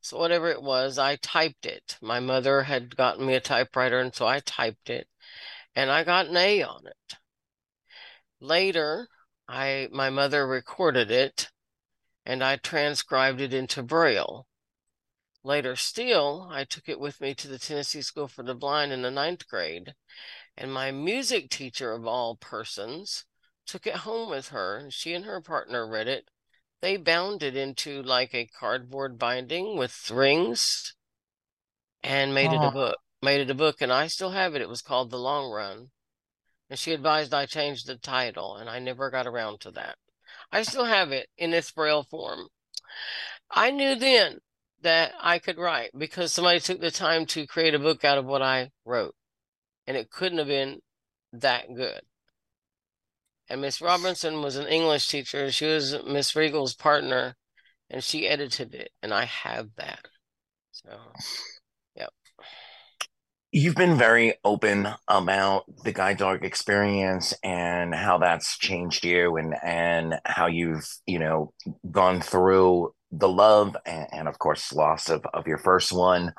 [SPEAKER 5] So whatever it was, I typed it. My mother had gotten me a typewriter and so I typed it and I got an A on it. Later, I my mother recorded it and I transcribed it into Braille. Later still, I took it with me to the Tennessee School for the Blind in the ninth grade and my music teacher, of all persons, took it home with her. She and her partner read it. They bound it into like a cardboard binding with rings and made it a book. Made it a book, and I still have it. It was called The Long Run. And she advised I change the title, and I never got around to that. I still have it in its braille form. I knew then that I could write because somebody took the time to create a book out of what I wrote and it couldn't have been that good. And Miss Robinson was an English teacher. She was Miss Regal's partner, and she edited it, and I have that. So, yep.
[SPEAKER 1] You've been very open about the guide dog experience and how that's changed you, and and how you've you know gone through the love and, and of course loss of of your first one.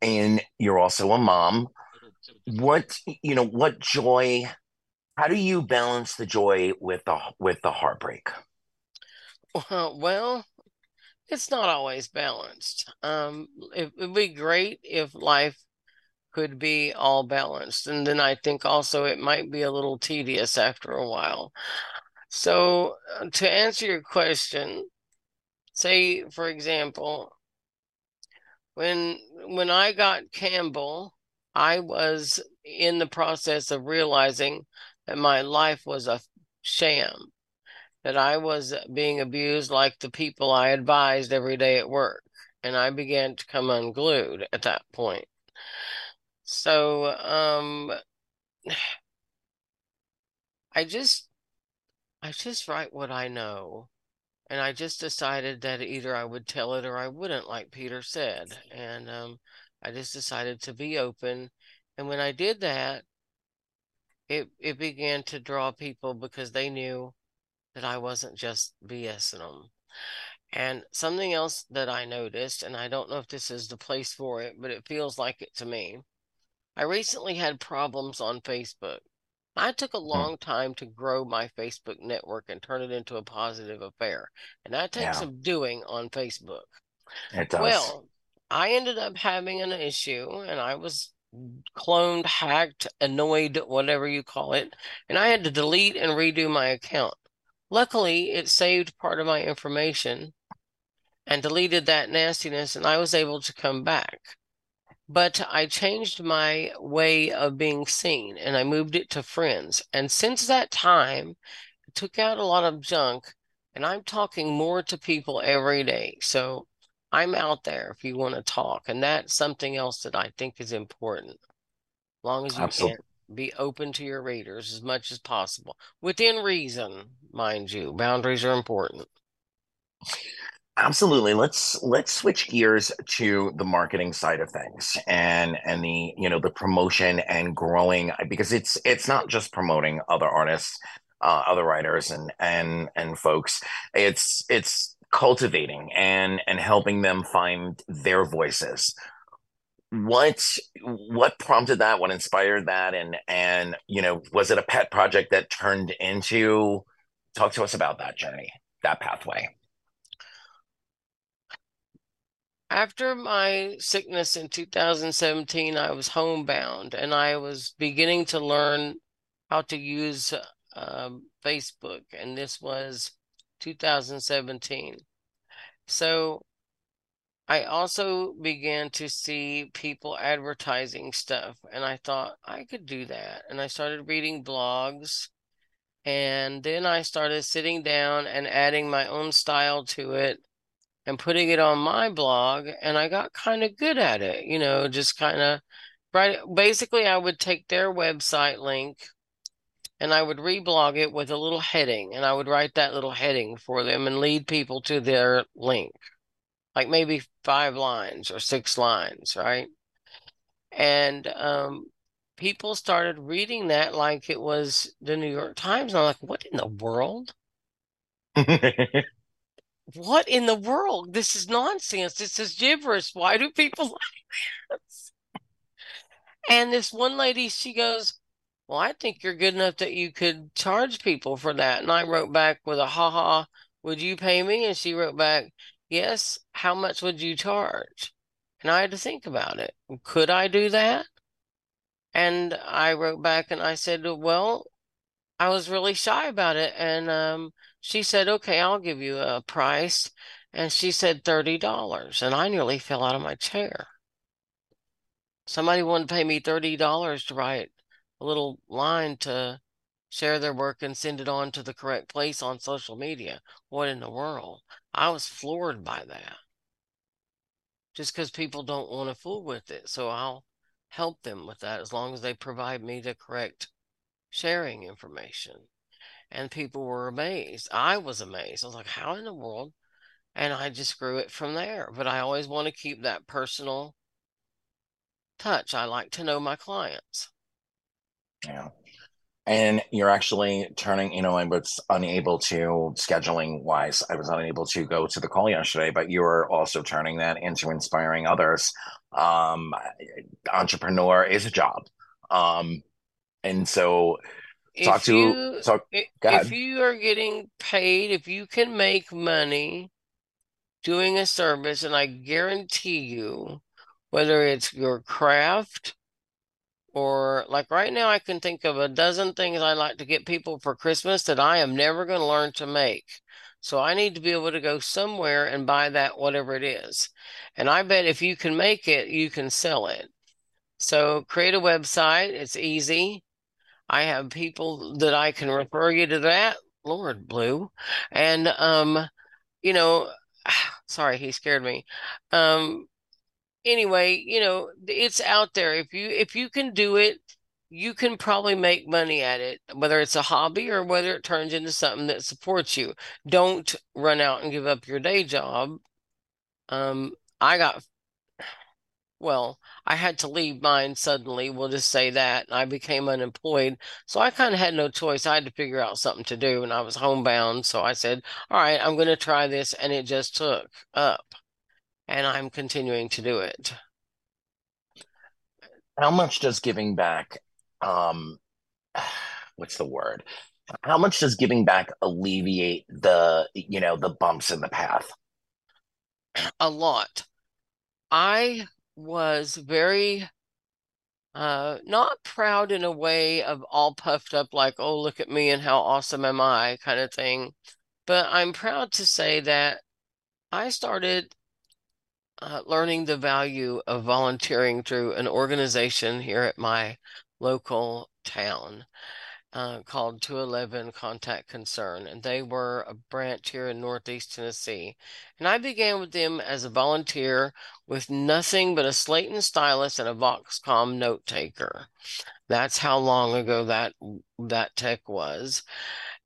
[SPEAKER 1] And you're also a mom what you know what joy how do you balance the joy with the with the heartbreak
[SPEAKER 5] well it's not always balanced. Um, it would be great if life could be all balanced. And then I think also it might be a little tedious after a while. So, uh, to answer your question, say, for example, when when I got Campbell, I was in the process of realizing that my life was a sham, that I was being abused like the people I advised every day at work. And I began to come unglued at that point. So, um, I just, I just write what I know. And I just decided that either I would tell it or I wouldn't, like Peter said. And um, I just decided to be open. And when I did that, it it began to draw people because they knew that I wasn't just BSing them. And something else that I noticed, and I don't know if this is the place for it, but it feels like it to me. I recently had problems on Facebook. I took a hmm. long time to grow my Facebook network and turn it into a positive affair. And that takes yeah. some doing on Facebook.
[SPEAKER 1] It does.
[SPEAKER 5] Well, I ended up having an issue and I was cloned, hacked, annoyed, whatever you call it. And I had to delete and redo my account. Luckily, it saved part of my information and deleted that nastiness, and I was able to come back. But I changed my way of being seen and I moved it to friends. And since that time, it took out a lot of junk, and I'm talking more to people every day. So I'm out there if you want to talk. And that's something else that I think is important. As long as you Absolutely. can be open to your readers as much as possible within reason, mind you. Boundaries are important.
[SPEAKER 1] Absolutely. Let's let's switch gears to the marketing side of things and and the you know the promotion and growing because it's it's not just promoting other artists, uh, other writers and and and folks. It's it's cultivating and and helping them find their voices. What what prompted that? What inspired that? And and you know was it a pet project that turned into talk to us about that journey that pathway.
[SPEAKER 5] After my sickness in 2017 i was homebound and i was beginning to learn how to use uh, facebook. And this was 2017. So I also began to see people advertising stuff, and I thought I could do that. And I started reading blogs, and then I started sitting down and adding my own style to it and putting it on my blog, and I got kind of good at it, you know, just kind of right. Basically, I would take their website link and I would reblog it with a little heading and I would write that little heading for them and lead people to their link. Like maybe five lines or six lines, right? And um, people started reading that like it was the New York Times. And I'm like, what in the world? what in the world? This is nonsense. This is gibberish. Why do people like this? And this one lady, she goes, well, I think you're good enough that you could charge people for that. And I wrote back with a ha ha, would you pay me? And she wrote back, yes. How much would you charge? And I had to think about it. Could I do that? And I wrote back and I said, well, I was really shy about it. And um, she said, okay, I'll give you a price. And she said $30. And I nearly fell out of my chair. Somebody wanted to pay me $30 to write a little line to share their work and send it on to the correct place on social media. What in the world? I was floored by that. Just because people don't want to fool with it. So I'll help them with that as long as they provide me the correct sharing information. And people were amazed. I was amazed. I was like, how in the world? And I just grew it from there. But I always want to keep that personal touch. I like to know my clients.
[SPEAKER 1] Yeah. And you're actually turning, you know, I was unable to, scheduling wise, I was unable to go to the call yesterday, but you're also turning that into inspiring others. Um, entrepreneur is a job. Um, and so talk if to,
[SPEAKER 5] you,
[SPEAKER 1] talk,
[SPEAKER 5] if you are getting paid, if you can make money doing a service, and I guarantee you, whether it's your craft or like right now, I can think of a dozen things I like to get people for Christmas that I am never going to learn to make. So I need to be able to go somewhere and buy that, whatever it is. And I bet if you can make it, you can sell it. So create a website. It's easy. I have people that I can refer you to that. Lord Blue. And um, you know, sorry, he scared me. Um anyway, you know, it's out there. If you if you can do it, you can probably make money at it, whether it's a hobby or whether it turns into something that supports you. Don't run out and give up your day job. Um, I got well, I had to leave mine suddenly. We'll just say that. And I became unemployed. So I kind of had no choice. I had to figure out something to do and I was homebound. So I said, all right, I'm going to try this. And it just took up and I'm continuing to do it.
[SPEAKER 1] How much does giving back, um, what's the word? How much does giving back alleviate the, you know, the bumps in the path?
[SPEAKER 5] A lot. I was very uh not proud in a way of all puffed up like oh look at me and how awesome am I kind of thing but I'm proud to say that I started uh, learning the value of volunteering through an organization here at my local town uh, called 211 Contact Concern, and they were a branch here in Northeast Tennessee. And I began with them as a volunteer with nothing but a slate and stylus and a Voxcom note taker. That's how long ago that that tech was.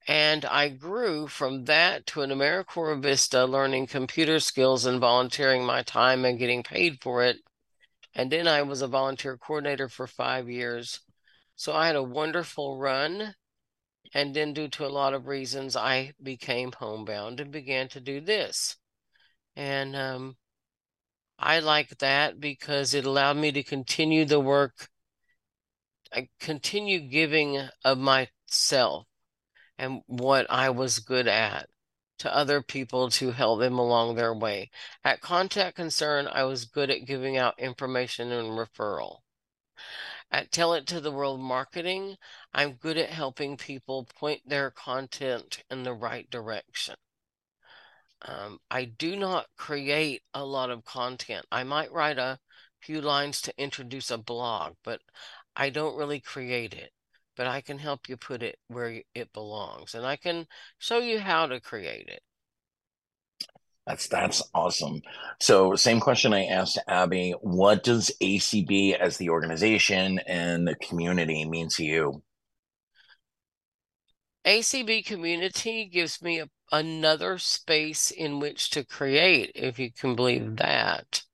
[SPEAKER 5] And I grew from that to an AmeriCorps Vista learning computer skills and volunteering my time and getting paid for it. And then I was a volunteer coordinator for five years so I had a wonderful run. And then, due to a lot of reasons, I became homebound and began to do this. And um, I like that because it allowed me to continue the work. I continue giving of myself and what I was good at to other people to help them along their way. At Contact Concern, I was good at giving out information and referral. At Tell It to the World Marketing, I'm good at helping people point their content in the right direction. Um, I do not create a lot of content. I might write a few lines to introduce a blog, but I don't really create it. But I can help you put it where it belongs, and I can show you how to create it.
[SPEAKER 1] That's that's awesome. So, same question I asked Abby: What does ACB as the organization and the community mean to you?
[SPEAKER 5] ACB community gives me a, another space in which to create, if you can believe that.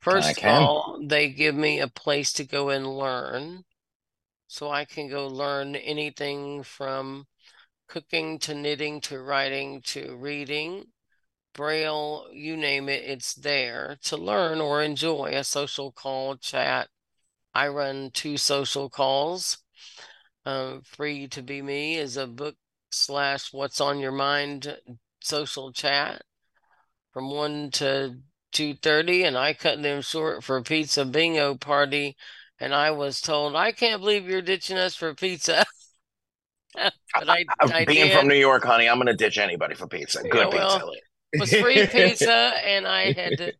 [SPEAKER 5] First of all, they give me a place to go and learn. So I can go learn anything from cooking to knitting to writing to reading braille, you name it, it's there to learn or enjoy a social call chat. I run two social calls. Um, Free to Be Me is a book slash what's on your mind social chat from 1 to 2.30 and I cut them short for pizza bingo party and I was told, I can't believe you're ditching us for pizza.
[SPEAKER 1] but I, I Being did. from New York, honey, I'm going to ditch anybody for pizza. Good yeah, well, pizza
[SPEAKER 5] was free pizza, and I had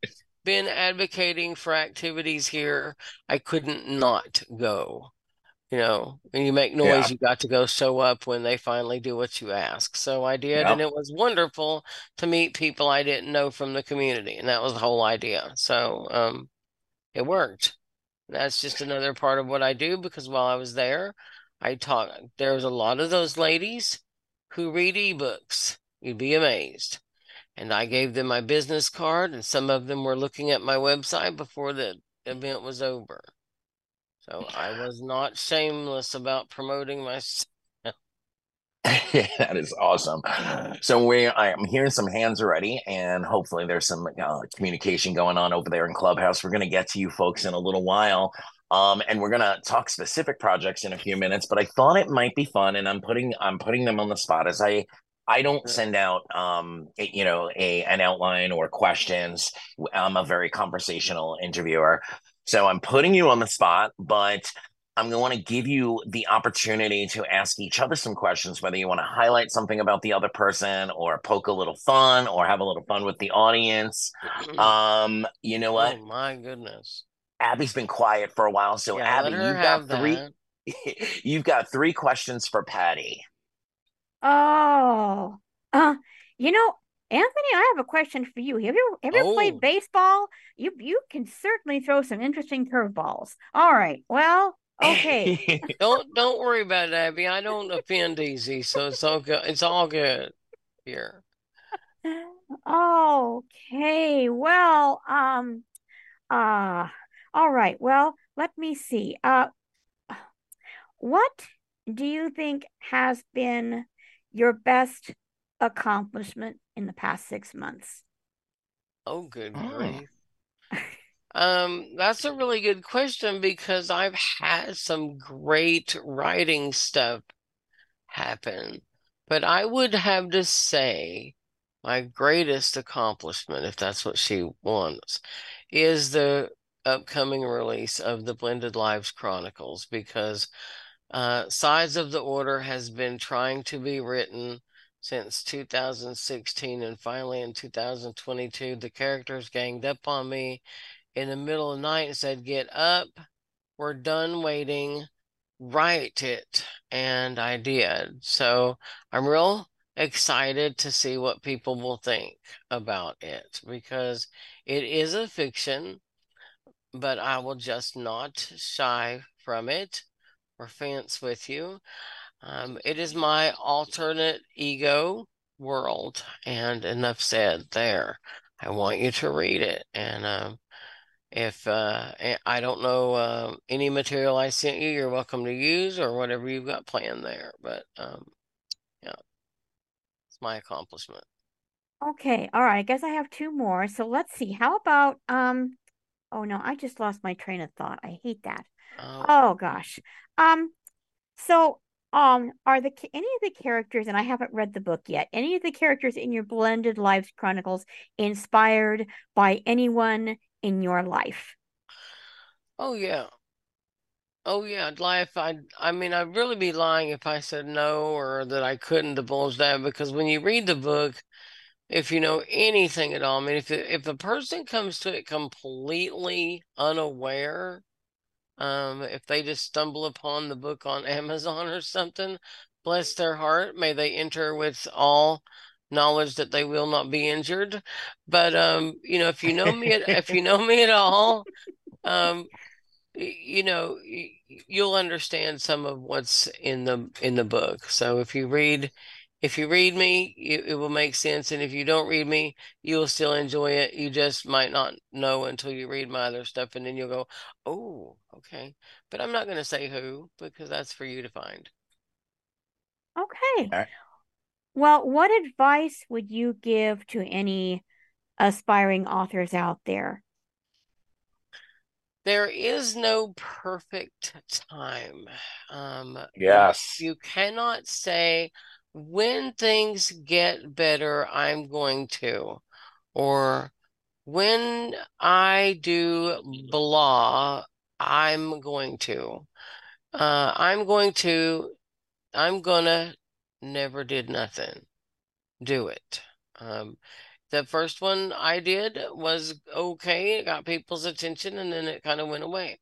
[SPEAKER 5] been advocating for activities here. I couldn't not go. You know, when you make noise, yeah. you got to go show up when they finally do what you ask. So I did, and it was wonderful to meet people I didn't know from the community, and that was the whole idea. So um, it worked. That's just another part of what I do because while I was there, I taught. There was a lot of those ladies who read ebooks. You'd be amazed. And I gave them my business card, and some of them were looking at my website before the event was over. So I was not shameless about promoting myself.
[SPEAKER 1] that is awesome. So we, I'm hearing some hands already, and hopefully there's some uh, communication going on over there in Clubhouse. We're going to get to you folks in a little while, um, and we're going to talk specific projects in a few minutes. But I thought it might be fun, and I'm putting I'm putting them on the spot as I I don't send out, um, you know, a an outline or questions. I'm a very conversational interviewer, so I'm putting you on the spot, but I'm going to want to give you the opportunity to ask each other some questions, whether you want to highlight something about the other person or poke a little fun or have a little fun with the audience. Um, you know what?
[SPEAKER 5] Oh my goodness.
[SPEAKER 1] Abby's been quiet for a while, so
[SPEAKER 5] Yeah,
[SPEAKER 1] Abby, you've got three. you've got three questions for Patty.
[SPEAKER 6] Oh, uh, you know, Anthony, I have a question for you. Have you ever
[SPEAKER 5] Oh.
[SPEAKER 6] played baseball? You you can certainly throw some interesting curveballs. All right. Well, okay.
[SPEAKER 5] Don't don't worry about it, Abby. I don't offend easy, so it's all good. It's all good here.
[SPEAKER 6] Okay. Well, um, uh, all right. Well, let me see. Uh, what do you think has been your best accomplishment in the past six months?
[SPEAKER 5] Oh, good
[SPEAKER 1] Oh.
[SPEAKER 5] grief. Um, that's a really good question because I've had some great writing stuff happen. But I would have to say my greatest accomplishment, if that's what she wants, is the upcoming release of the Blended Lives Chronicles because uh, Sides of the Order has been trying to be written since 2016, and finally in 2022, the characters ganged up on me in the middle of the night and said, Get up, we're done waiting, write it. And I did. So I'm real excited to see what people will think about it because it is a fiction, but I will just not shy from it or fence with you. Um, it is my alternate ego world, and enough said there. I want you to read it. And um, if uh, I don't know uh, any material I sent you, you're welcome to use or whatever you've got planned there. But um, yeah, it's my accomplishment.
[SPEAKER 6] Okay. All right. I guess I have two more. So let's see. How about um, oh no, I just lost my train of thought. I hate that.
[SPEAKER 5] Uh,
[SPEAKER 6] Oh gosh. Um, so um, are the any of the characters, and I haven't read the book yet, any of the characters in your Blended Lives Chronicles inspired by anyone in your life?
[SPEAKER 5] oh yeah. Oh yeah, life. I I mean, I'd really be lying if I said no or that I couldn't divulge that because when you read the book, if you know anything at all, I mean, if if a person comes to it completely unaware, um, if they just stumble upon the book on Amazon or something, bless their heart, may they enter with all knowledge that they will not be injured. But um, you know, if you know me, at, if you know me at all, um, you know, you'll understand some of what's in the in the book. So if you read if you read me, it, it will make sense, and if you don't read me, you will still enjoy it. You just might not know until you read my other stuff, and then you'll go, "Oh, okay." But I'm not going to say who because that's for you to find.
[SPEAKER 6] Okay.
[SPEAKER 1] All right.
[SPEAKER 6] Well, what advice would you give to any aspiring authors out there?
[SPEAKER 5] There is no perfect time. Um,
[SPEAKER 1] Yes.
[SPEAKER 5] you cannot say when things get better, I'm going to, or when I do blah, I'm going to. Uh, I'm going to, I'm gonna, never did nothing. Do it. Um, the first one I did was okay. It got people's attention and then it kind of went away.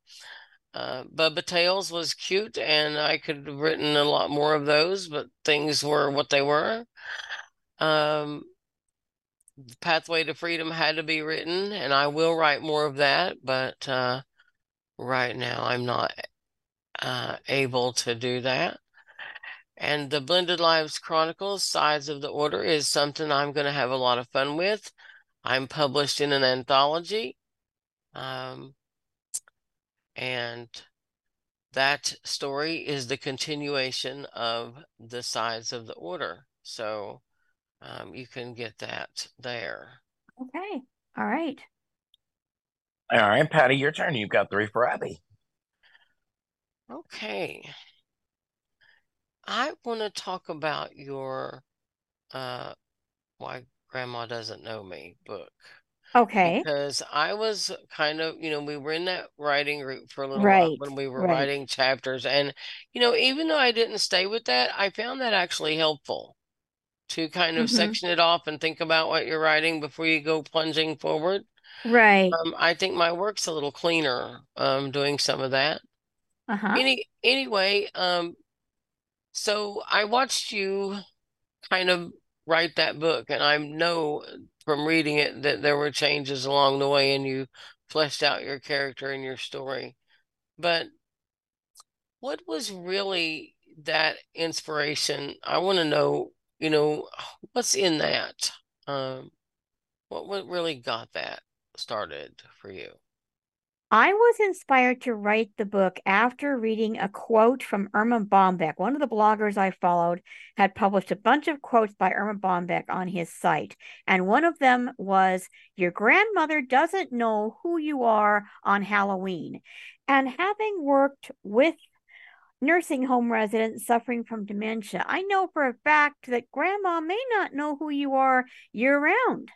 [SPEAKER 5] Uh, Bubba Tails was cute and I could have written a lot more of those, but things were what they were. Um, Pathway to Freedom had to be written and I will write more of that, but uh, right now I'm not uh, able to do that. And the Blended Lives Chronicles, Sides of the Order, is something I'm going to have a lot of fun with. I'm published in an anthology. Um, and that story is the continuation of the Sides of the Order. So um, you can get that there.
[SPEAKER 6] Okay. All right.
[SPEAKER 1] All right, Patty, your turn. You've got three for Abbie.
[SPEAKER 5] Okay. I want to talk about your uh, Why Grandma Doesn't Know Me book.
[SPEAKER 6] Okay.
[SPEAKER 5] Because I was kind of, you know, we were in that writing group for a little
[SPEAKER 6] Right,
[SPEAKER 5] while when we were
[SPEAKER 6] right.
[SPEAKER 5] writing chapters. And, you know, even though I didn't stay with that, I found that actually helpful to kind of
[SPEAKER 6] Mhm.
[SPEAKER 5] section it off and think about what you're writing before you go plunging forward.
[SPEAKER 6] Right.
[SPEAKER 5] Um, I think my work's a little cleaner, um, doing some of that.
[SPEAKER 6] Uh-huh.
[SPEAKER 5] Any anyway, um, so I watched you kind of write that book, and I know from reading it that there were changes along the way, and you fleshed out your character and your story. But what was really that inspiration? I want to know, you know, what's in that? Um, what what really got that started for you?
[SPEAKER 6] I was inspired to write the book after reading a quote from Erma Bombeck. One of the bloggers I followed had published a bunch of quotes by Erma Bombeck on his site. And one of them was, Your grandmother doesn't know who you are on Halloween. And having worked with nursing home residents suffering from dementia, I know for a fact that grandma may not know who you are year round.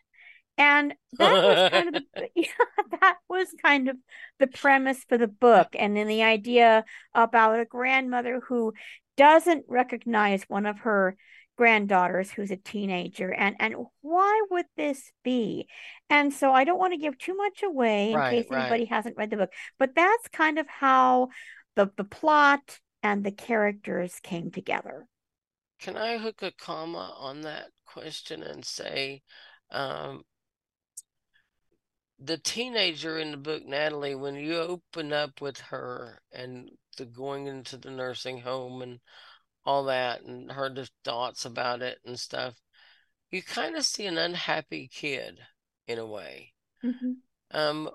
[SPEAKER 6] And that was kind of the yeah, that was kind of the premise for the book. And then the idea about a grandmother who doesn't recognize one of her granddaughters who's a teenager and and why would this be and so i don't want to give too much away in
[SPEAKER 5] Right,
[SPEAKER 6] case
[SPEAKER 5] right.
[SPEAKER 6] anybody hasn't read the book but that's kind of how the the plot and the characters came together
[SPEAKER 5] Can I hook a comma on that question and say, um, the teenager in the book, Natalie, when you open up with her and the going into the nursing home and all that and her thoughts about it and stuff, you kind of see an unhappy kid in a way.
[SPEAKER 6] Mhm.
[SPEAKER 5] Um,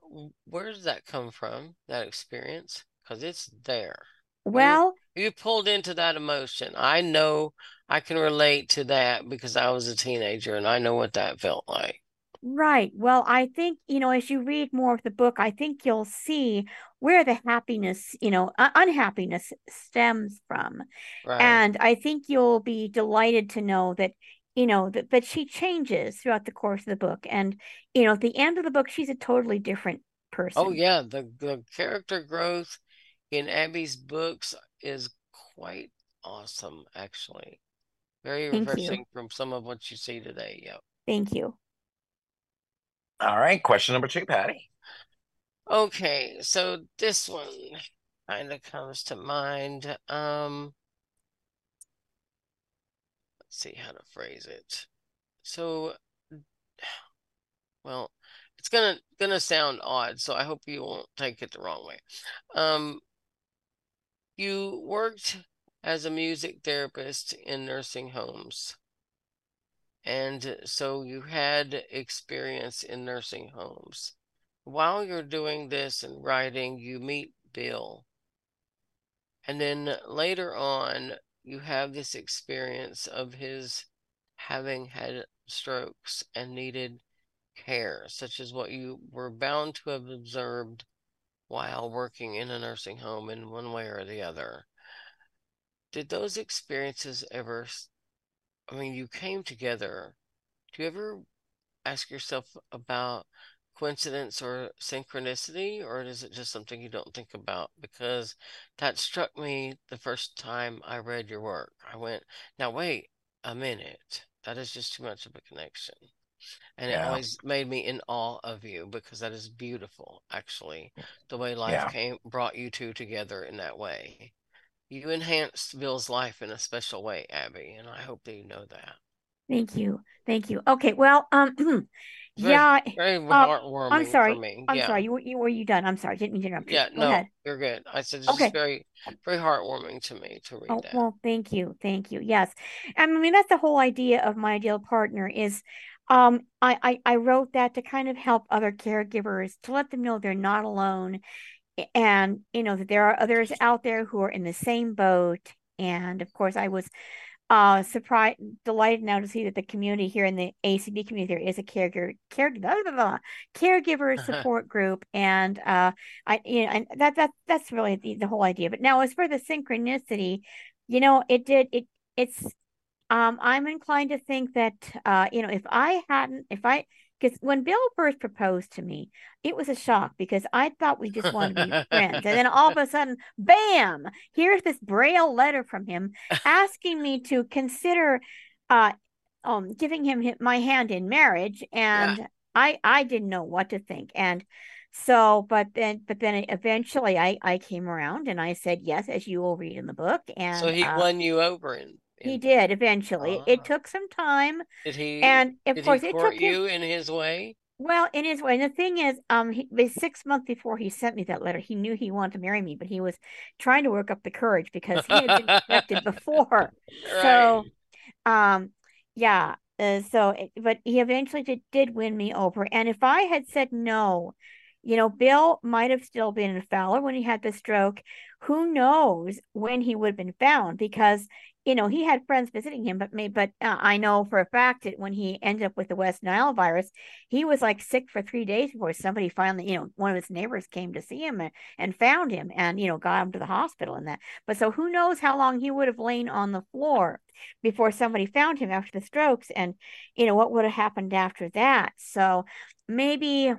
[SPEAKER 5] where does that come from, that experience? Because it's there.
[SPEAKER 6] well
[SPEAKER 5] You pulled into that emotion. I know I can relate to that because I was a teenager and I know what that felt like.
[SPEAKER 6] Right. Well, I think, you know, as you read more of the book, I think you'll see where the happiness, you know, uh, unhappiness stems from.
[SPEAKER 5] Right.
[SPEAKER 6] And I think you'll be delighted to know that, you know, that, that she changes throughout the course of the book. And, you know, at the end of the book, she's a totally different person.
[SPEAKER 5] Oh yeah, the the character growth in Abbie's books is quite awesome, actually. Very
[SPEAKER 6] Thank you.
[SPEAKER 5] refreshing from some of what you see today. Yep.
[SPEAKER 6] Thank you.
[SPEAKER 1] All right, question number two, Patty.
[SPEAKER 5] Okay, so this one kind of comes to mind. Um, let's see how to phrase it. So, well, it's gonna gonna sound odd, so I hope you won't take it the wrong way. Um, you worked as a music therapist in nursing homes. And so you had experience in nursing homes. While you're doing this and writing, you meet Bill. And then later on, you have this experience of his having had strokes and needed care, such as what you were bound to have observed while working in a nursing home in one way or the other. Did those experiences ever, I mean, you came together. Do you ever ask yourself about coincidence or synchronicity, or is it just something you don't think about? Because that struck me the first time I read your work. I went, now wait a minute. That is just too much of a connection. And it always made me in awe of you because that is beautiful, actually, the way life
[SPEAKER 1] Yeah.
[SPEAKER 5] came brought you two together in that way. You enhanced Bill's life in a special way, Abbie, and I hope that you know that.
[SPEAKER 6] Thank you. Thank you. Okay. Well, um, yeah,
[SPEAKER 5] Very
[SPEAKER 6] Uh,
[SPEAKER 5] heartwarming
[SPEAKER 6] I'm sorry.
[SPEAKER 5] for me.
[SPEAKER 6] I'm
[SPEAKER 5] yeah.
[SPEAKER 6] sorry. You, were- you were you done? I'm sorry. Didn't mean to interrupt you.
[SPEAKER 5] Yeah,
[SPEAKER 6] Go
[SPEAKER 5] no,
[SPEAKER 6] ahead.
[SPEAKER 5] you're good. I said it's
[SPEAKER 6] Okay.
[SPEAKER 5] very, very heartwarming to me to read
[SPEAKER 6] Oh,
[SPEAKER 5] that.
[SPEAKER 6] well, thank you. Thank you. Yes. I mean, that's the whole idea of my ideal partner is um I, I I wrote that to kind of help other caregivers to let them know they're not alone and you know that there are others out there who are in the same boat. And of course, I was uh surprised delighted now to see that the community here in the ACB community there is a caregiver care blah, blah, blah, caregiver support group and uh I you know and that that that's really the, the whole idea but now as for the synchronicity you know it did it it's um, I'm inclined to think that uh, you know, if I hadn't, if I because when Bill first proposed to me, it was a shock because I thought we just wanted to be friends. And then all of a sudden, bam, here's this braille letter from him asking me to consider uh, um, giving him my hand in marriage. And yeah. I, I didn't know what to think. And so, but then, but then eventually I, I came around and I said, yes, as you will read in the book. And
[SPEAKER 5] so he uh, won you over in
[SPEAKER 6] he did eventually. Uh, it ah. took some time.
[SPEAKER 5] Did he?
[SPEAKER 6] And of course,
[SPEAKER 5] it
[SPEAKER 6] took
[SPEAKER 5] you him, in his way.
[SPEAKER 6] Well, in his way. And the thing is, um, he, six months before he sent me that letter, he knew he wanted to marry me, but he was trying to work up the courage because he had been rejected before. Right. So, um, yeah. Uh, so, it, but he eventually did, did win me over. And if I had said no, you know, Bill might have still been in Fowler when he had the stroke. Who knows when he would have been found? Because you know, he had friends visiting him, but me, but uh, I know for a fact that when he ended up with the West Nile virus, he was like sick for three days before somebody finally, you know, one of his neighbors came to see him and, and found him and, you know, got him to the hospital and that. But so who knows how long he would have lain on the floor before somebody found him after the strokes and, you know, what would have happened after that. So maybe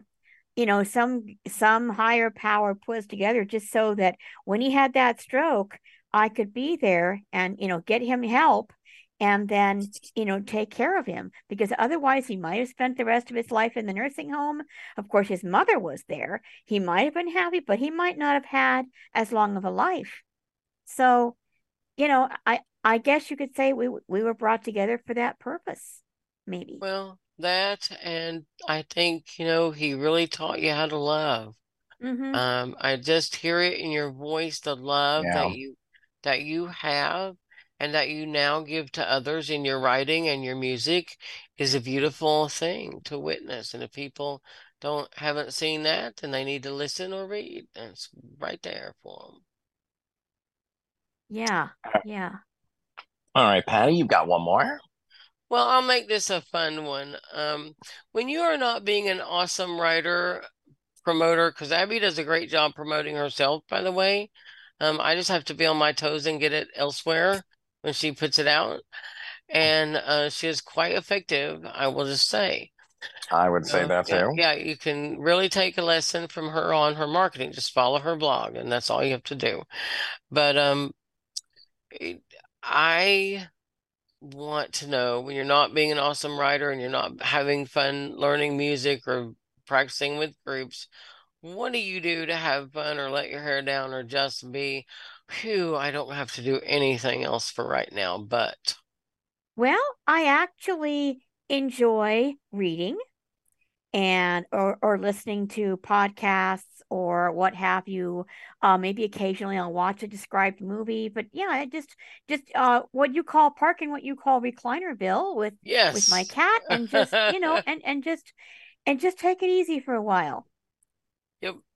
[SPEAKER 6] you know some some higher power put together just so that when he had that stroke I could be there and, you know, get him help and then, you know, take care of him because otherwise he might have spent the rest of his life in the nursing home. Of course, his mother was there. He might have been happy, but he might not have had as long of a life. So, you know, I, I guess you could say we we were brought together for that purpose, maybe.
[SPEAKER 5] Well, that and I think, you know, he really taught you how to love. Mm-hmm. Um, I just hear it in your voice, the love yeah. that you that you have and that you now give to others in your writing and your music is a beautiful thing to witness. And if people don't haven't seen that, then they need to listen or read. And it's right there for them.
[SPEAKER 6] Yeah, yeah.
[SPEAKER 1] All right, Patty, you've got one more.
[SPEAKER 5] Well, I'll make this a fun one. Um, when you are not being an awesome writer, promoter, because Abbie does a great job promoting herself, by the way. Um, I just have to be on my toes and get it elsewhere when she puts it out. And uh, she is quite effective, I will just say.
[SPEAKER 1] I would say uh, that
[SPEAKER 5] too.
[SPEAKER 1] Yeah,
[SPEAKER 5] yeah, you can really take a lesson from her on her marketing. Just follow her blog, and that's all you have to do. But um, I want to know when you're not being an awesome writer and you're not having fun learning music or practicing with groups, what do you do to have fun or let your hair down or just be, phew, I don't have to do anything else for right now, but.
[SPEAKER 6] Well, I actually enjoy reading and or, or listening to podcasts or what have you uh, maybe occasionally i'll watch a described movie but yeah just just uh, what you call parking what you call reclinerville with
[SPEAKER 5] yes.
[SPEAKER 6] with my cat and just you know and and just and just take it easy for a while.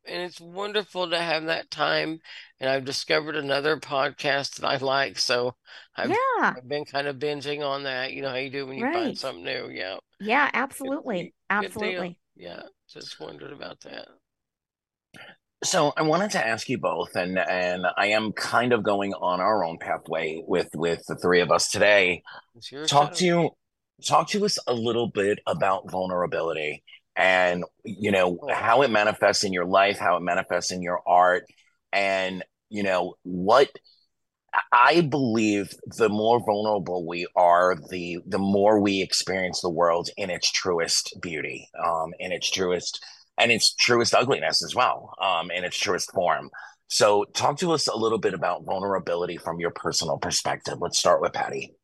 [SPEAKER 5] And it's wonderful to have that time. And I've discovered another podcast that I like. So I've,
[SPEAKER 6] yeah.
[SPEAKER 5] I've been kind of binging on that. You know how you do when you right. find something new. Yeah.
[SPEAKER 6] Yeah, absolutely. Good, absolutely.
[SPEAKER 5] Good yeah. Just wondered about that.
[SPEAKER 1] So I wanted to ask you both, and and I am kind of going on our own pathway with with the three of us today. Talk show. to you, talk to us a little bit about vulnerability and you know how it manifests in your life how it manifests in your art and you know what i believe the more vulnerable we are the the more we experience the world in its truest beauty um in its truest and its truest ugliness as well um in its truest form. So talk to us a little bit about vulnerability from your personal perspective. Let's start with patty.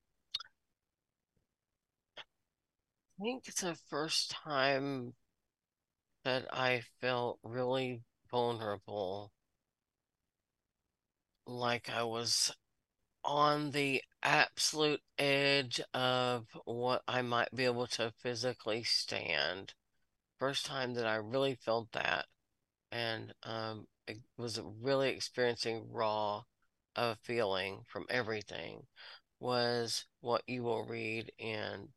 [SPEAKER 5] I think it's the first time that I felt really vulnerable, like I was on the absolute edge of what I might be able to physically stand. First time that I really felt that, and um, it was really experiencing raw of feeling from everything was what you will read in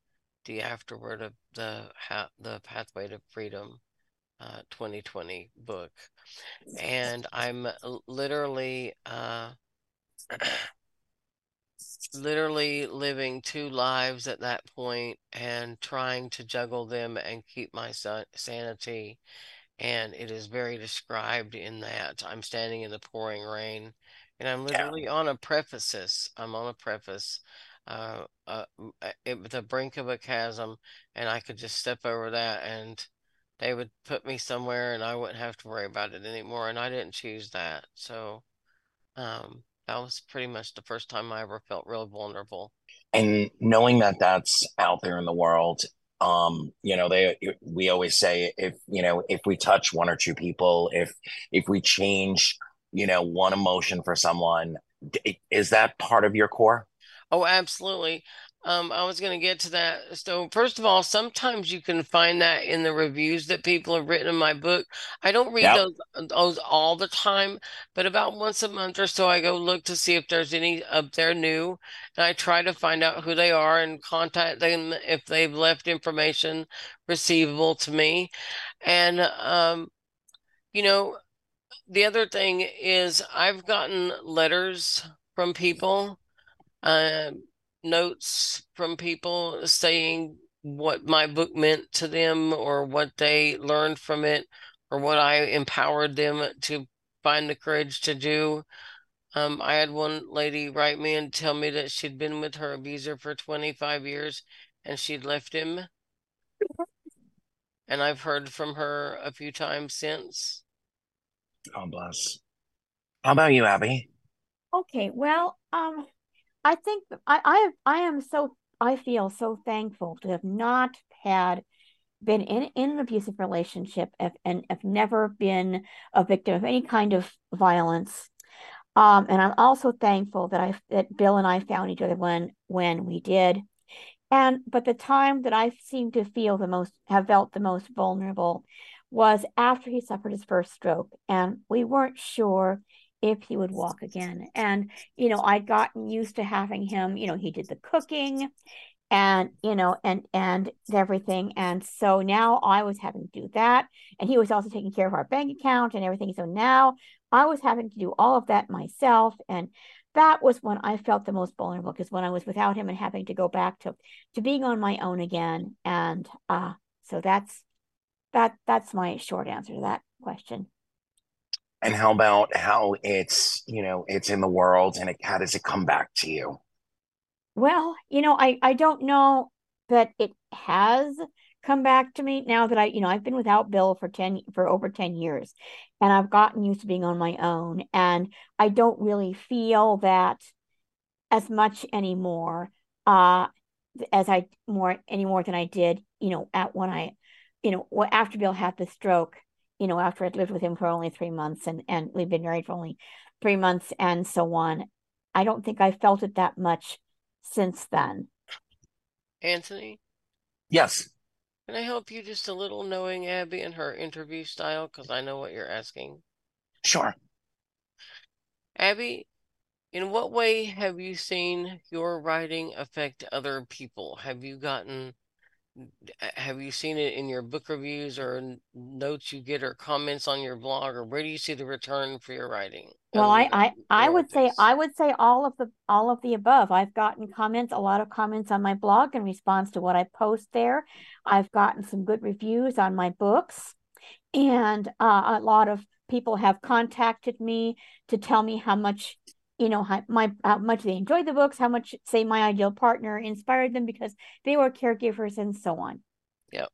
[SPEAKER 5] the afterword of the the pathway to freedom uh, 2020 book. And I'm literally, uh, literally living two lives at that point and trying to juggle them and keep my sanity. And it is very described in that I'm standing in the pouring rain and I'm literally yeah. on a preface. I'm on a preface, uh, uh, at the brink of a chasm, and I could just step over that and they would put me somewhere and I wouldn't have to worry about it anymore. And I didn't choose that. So, um, that was pretty much the first time I ever felt real vulnerable.
[SPEAKER 1] And knowing that that's out there in the world, um, you know, they we always say if you know if we touch one or two people, if if we change, you know, one emotion for someone, is that part of your core?
[SPEAKER 5] Oh, absolutely. Um, I was going to get to that. So, first of all, sometimes you can find that in the reviews that people have written in my book. I don't read yep. those those all the time, but about once a month or so, I go look to see if there's any up there new, and I try to find out who they are and contact them if they've left information receivable to me. And um, you know, the other thing is I've gotten letters from people. Uh, notes from people saying what my book meant to them or what they learned from it or what I empowered them to find the courage to do. Um, I had one lady write me and tell me that she'd been with her abuser for 25 years and she'd left him. And I've heard from her a few times since.
[SPEAKER 1] God bless. How about you, Abbie?
[SPEAKER 6] Okay, well, um, I think I, I I am so I feel so thankful to have not had been in, in an abusive relationship if, and have never been a victim of any kind of violence. Um, and I'm also thankful that I that Bill and I found each other when when we did. And but the time that I seem to feel the most have felt the most vulnerable was after he suffered his first stroke, and we weren't sure if he would walk again. And, you know, I'd gotten used to having him, you know, he did the cooking and, you know, and, and everything. And so now I was having to do that. And he was also taking care of our bank account and everything. So now I was having to do all of that myself. And that was when I felt the most vulnerable because when I was without him and having to go back to, to being on my own again. And, uh, so that's, that, that's my short answer to that question
[SPEAKER 1] and how about how it's you know it's in the world and it, how does it come back to you?
[SPEAKER 6] Well you know i i don't know that it has come back to me now that i you know i've been without bill for 10 for over 10 years and i've gotten used to being on my own and i don't really feel that as much anymore uh as i more any more than i did you know at when i you know after bill had the stroke you know, after I'd lived with him for only three months and, and we've been married for only three months and so on. I don't think I felt it that much since then.
[SPEAKER 5] Anthony?
[SPEAKER 1] Yes.
[SPEAKER 5] Can I help you just a little knowing Abbie and her interview style? Because I know what you're asking.
[SPEAKER 1] Sure.
[SPEAKER 5] Abbie, in what way have you seen your writing affect other people? Have you gotten have you seen it in your book reviews or notes you get or comments on your blog or where do you see the return for your writing?
[SPEAKER 6] Well i i, I would say i would say all of the all of the above. I've gotten comments a lot of comments on my blog in response to what i post there. I've gotten some good reviews on my books and uh, a lot of people have contacted me to tell me how much you know how my how much they enjoyed the books how much say my ideal partner inspired them because they were caregivers and so on.
[SPEAKER 5] Yeah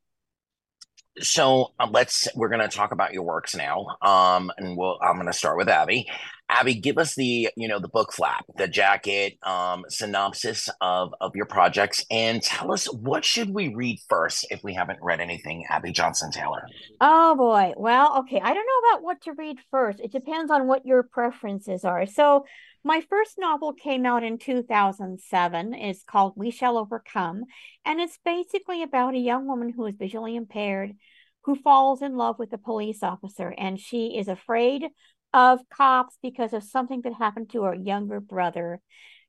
[SPEAKER 1] so uh, let's we're going to talk about your works now um and we'll i'm going to start with abbie abbie give us the you know the book flap the jacket um synopsis of of your projects and tell us what should we read first if we haven't read anything abbie johnson taylor
[SPEAKER 6] oh boy well okay i don't know about what to read first it depends on what your preferences are so my first novel came out in 2007. It's called We Shall Overcome. And it's basically about a young woman who is visually impaired who falls in love with a police officer. And she is afraid of cops because of something that happened to her younger brother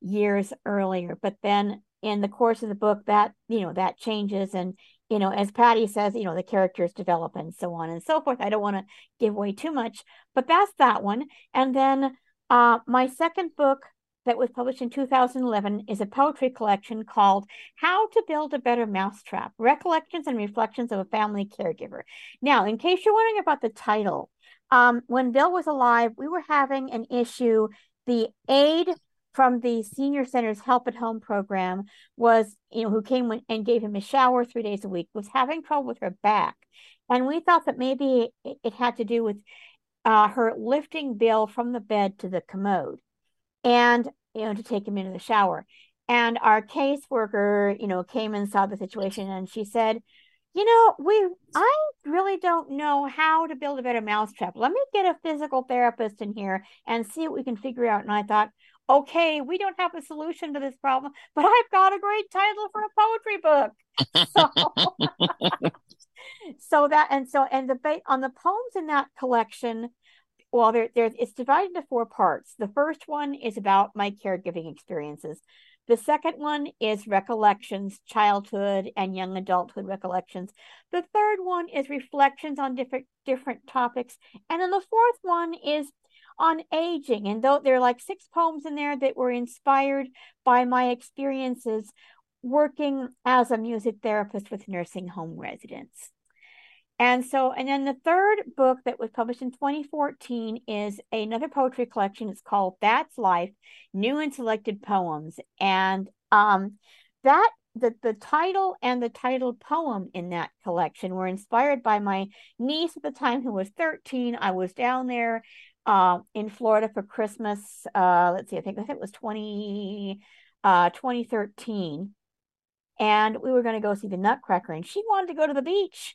[SPEAKER 6] years earlier. But then in the course of the book, that, you know, that changes. And, you know, as Patty says, you know, the characters develop and so on and so forth. I don't want to give away too much, but that's that one. And then uh, my second book that was published in 2011 is a poetry collection called How to Build a Better Mousetrap Recollections and Reflections of a Family Caregiver. Now, in case you're wondering about the title, um, when Bill was alive, we were having an issue. The aide from the senior center's help at home program was, you know, who came and gave him a shower three days a week, was having trouble with her back. And we thought that maybe it, it had to do with uh, her lifting Bill from the bed to the commode and, you know, to take him into the shower. And our caseworker, you know, came and saw the situation and she said, you know, we I really don't know how to build a better mousetrap. Let me get a physical therapist in here and see what we can figure out. And I thought, okay, we don't have a solution to this problem, but I've got a great title for a poetry book. So, so that and so and the on the poems in that collection well there there it's divided into four parts the first one is about my caregiving experiences the second one is recollections childhood and young adulthood recollections. The third one is reflections on different different topics. And then the fourth one is on aging. And though there are like six poems in there that were inspired by my experiences working as a music therapist with nursing home residents and so, and then the third book that was published in 2014 is another poetry collection. It's called That's Life New and Selected Poems. And um, that the, the title and the titled poem in that collection were inspired by my niece at the time who was 13. I was down there uh, in Florida for Christmas. Uh, let's see, I think I think it was 20, uh, 2013. And we were going to go see the Nutcracker, and she wanted to go to the beach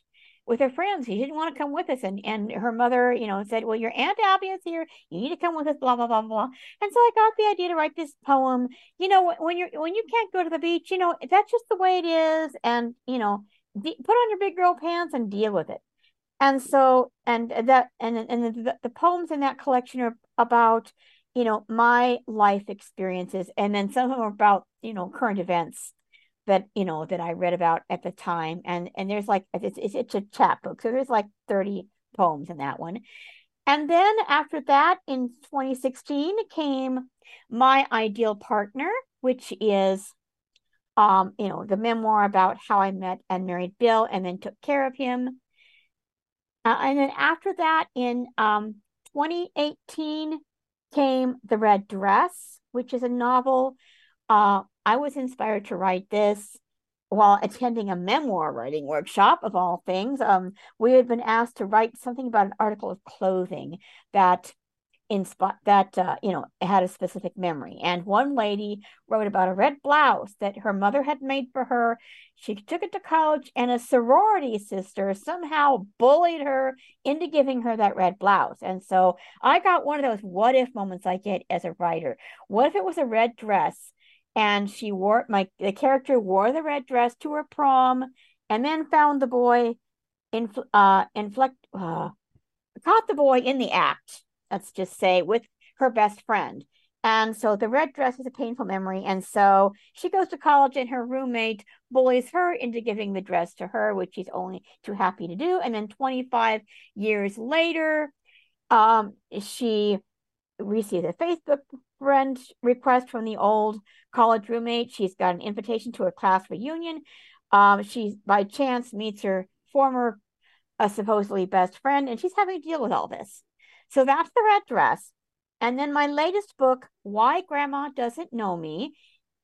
[SPEAKER 6] with her friends. She didn't want to come with us. And, and her mother, you know, said, Well, your Aunt Abbie is here. You need to come with us, blah, blah, blah, blah. And so I got the idea to write this poem. You know, when you're when you can't go to the beach, you know, that's just the way it is. And, you know, de- put on your big girl pants and deal with it. And so, and that, and and the, the poems in that collection are about, you know, my life experiences, and then some of them are about, you know, current events that you know that I read about at the time, and and there's like it's it's, it's a chapbook, so there's like 30 poems in that one. And then after that, in 2016, came my ideal partner, which is, um, you know, the memoir about how I met and married Bill, and then took care of him. Uh, and then after that, in um, 2018, came The Red Dress, which is a novel uh, I was inspired to write this while attending a memoir writing workshop of all things. Um, we had been asked to write something about an article of clothing that insp- that uh, you know had a specific memory. And one lady wrote about a red blouse that her mother had made for her. She took it to college, and a sorority sister somehow bullied her into giving her that red blouse. And so I got one of those what if moments I get as a writer. What if it was a red dress? And she wore my the character wore the red dress to her prom and then found the boy in uh inflect uh caught the boy in the act let's just say with her best friend. And so the red dress is a painful memory. And so she goes to college and her roommate bullies her into giving the dress to her which she's only too happy to do. And then 25 years later um she receives a facebook friend request from the old college roommate. She's got an invitation to a class reunion. Um, she by chance meets her former uh, supposedly best friend, and she's having to deal with all this. So that's the red dress. And then my latest book, Why Grandma Doesn't Know Me,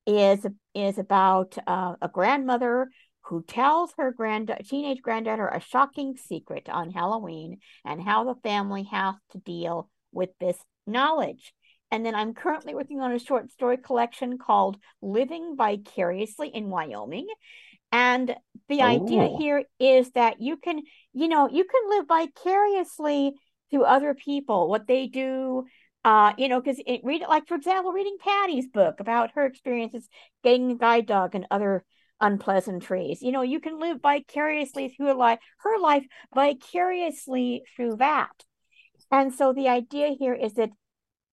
[SPEAKER 6] is is about uh, a grandmother who tells her grand teenage granddaughter a shocking secret on Halloween and how the family has to deal with this knowledge. And then I'm currently working on a short story collection called Living Vicariously in Wyoming. And the idea here is that you can, you know, you can live vicariously through other people, what they do, uh, you know, because it read like, for example, reading Patty's book about her experiences getting a guide dog and other unpleasantries. You know, you can live vicariously through a life, her life vicariously through that. And so the idea here is that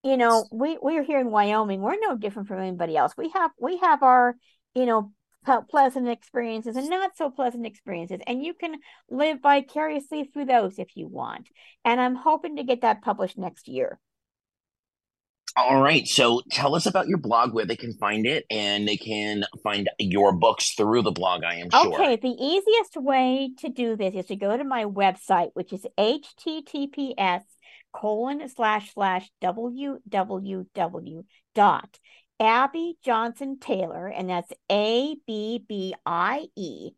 [SPEAKER 6] you know, we we're here in Wyoming. We're no different from anybody else. We have we have our, you know, pleasant experiences and not so pleasant experiences, and you can live vicariously through those if you want. And I'm hoping to get that published next year.
[SPEAKER 1] All right. So tell us about your blog, where they can find it, and they can find your books through the blog, I am sure.
[SPEAKER 6] Okay. The easiest way to do this is to go to my website, which is https colon slash slash www dot Abbie Johnson Taylor, and that's A B B I E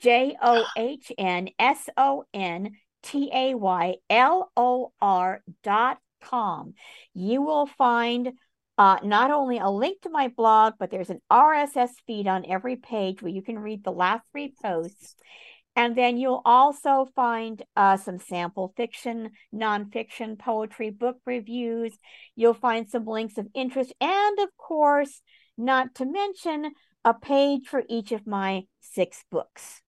[SPEAKER 6] J O H N S O N T A Y L O R dot com. You will find uh, not only a link to my blog, but there's an RSS feed on every page where you can read the last three posts. And then you'll also find uh, some sample fiction, nonfiction, poetry, book reviews. You'll find some links of interest. And of course, not to mention a page for each of my six books.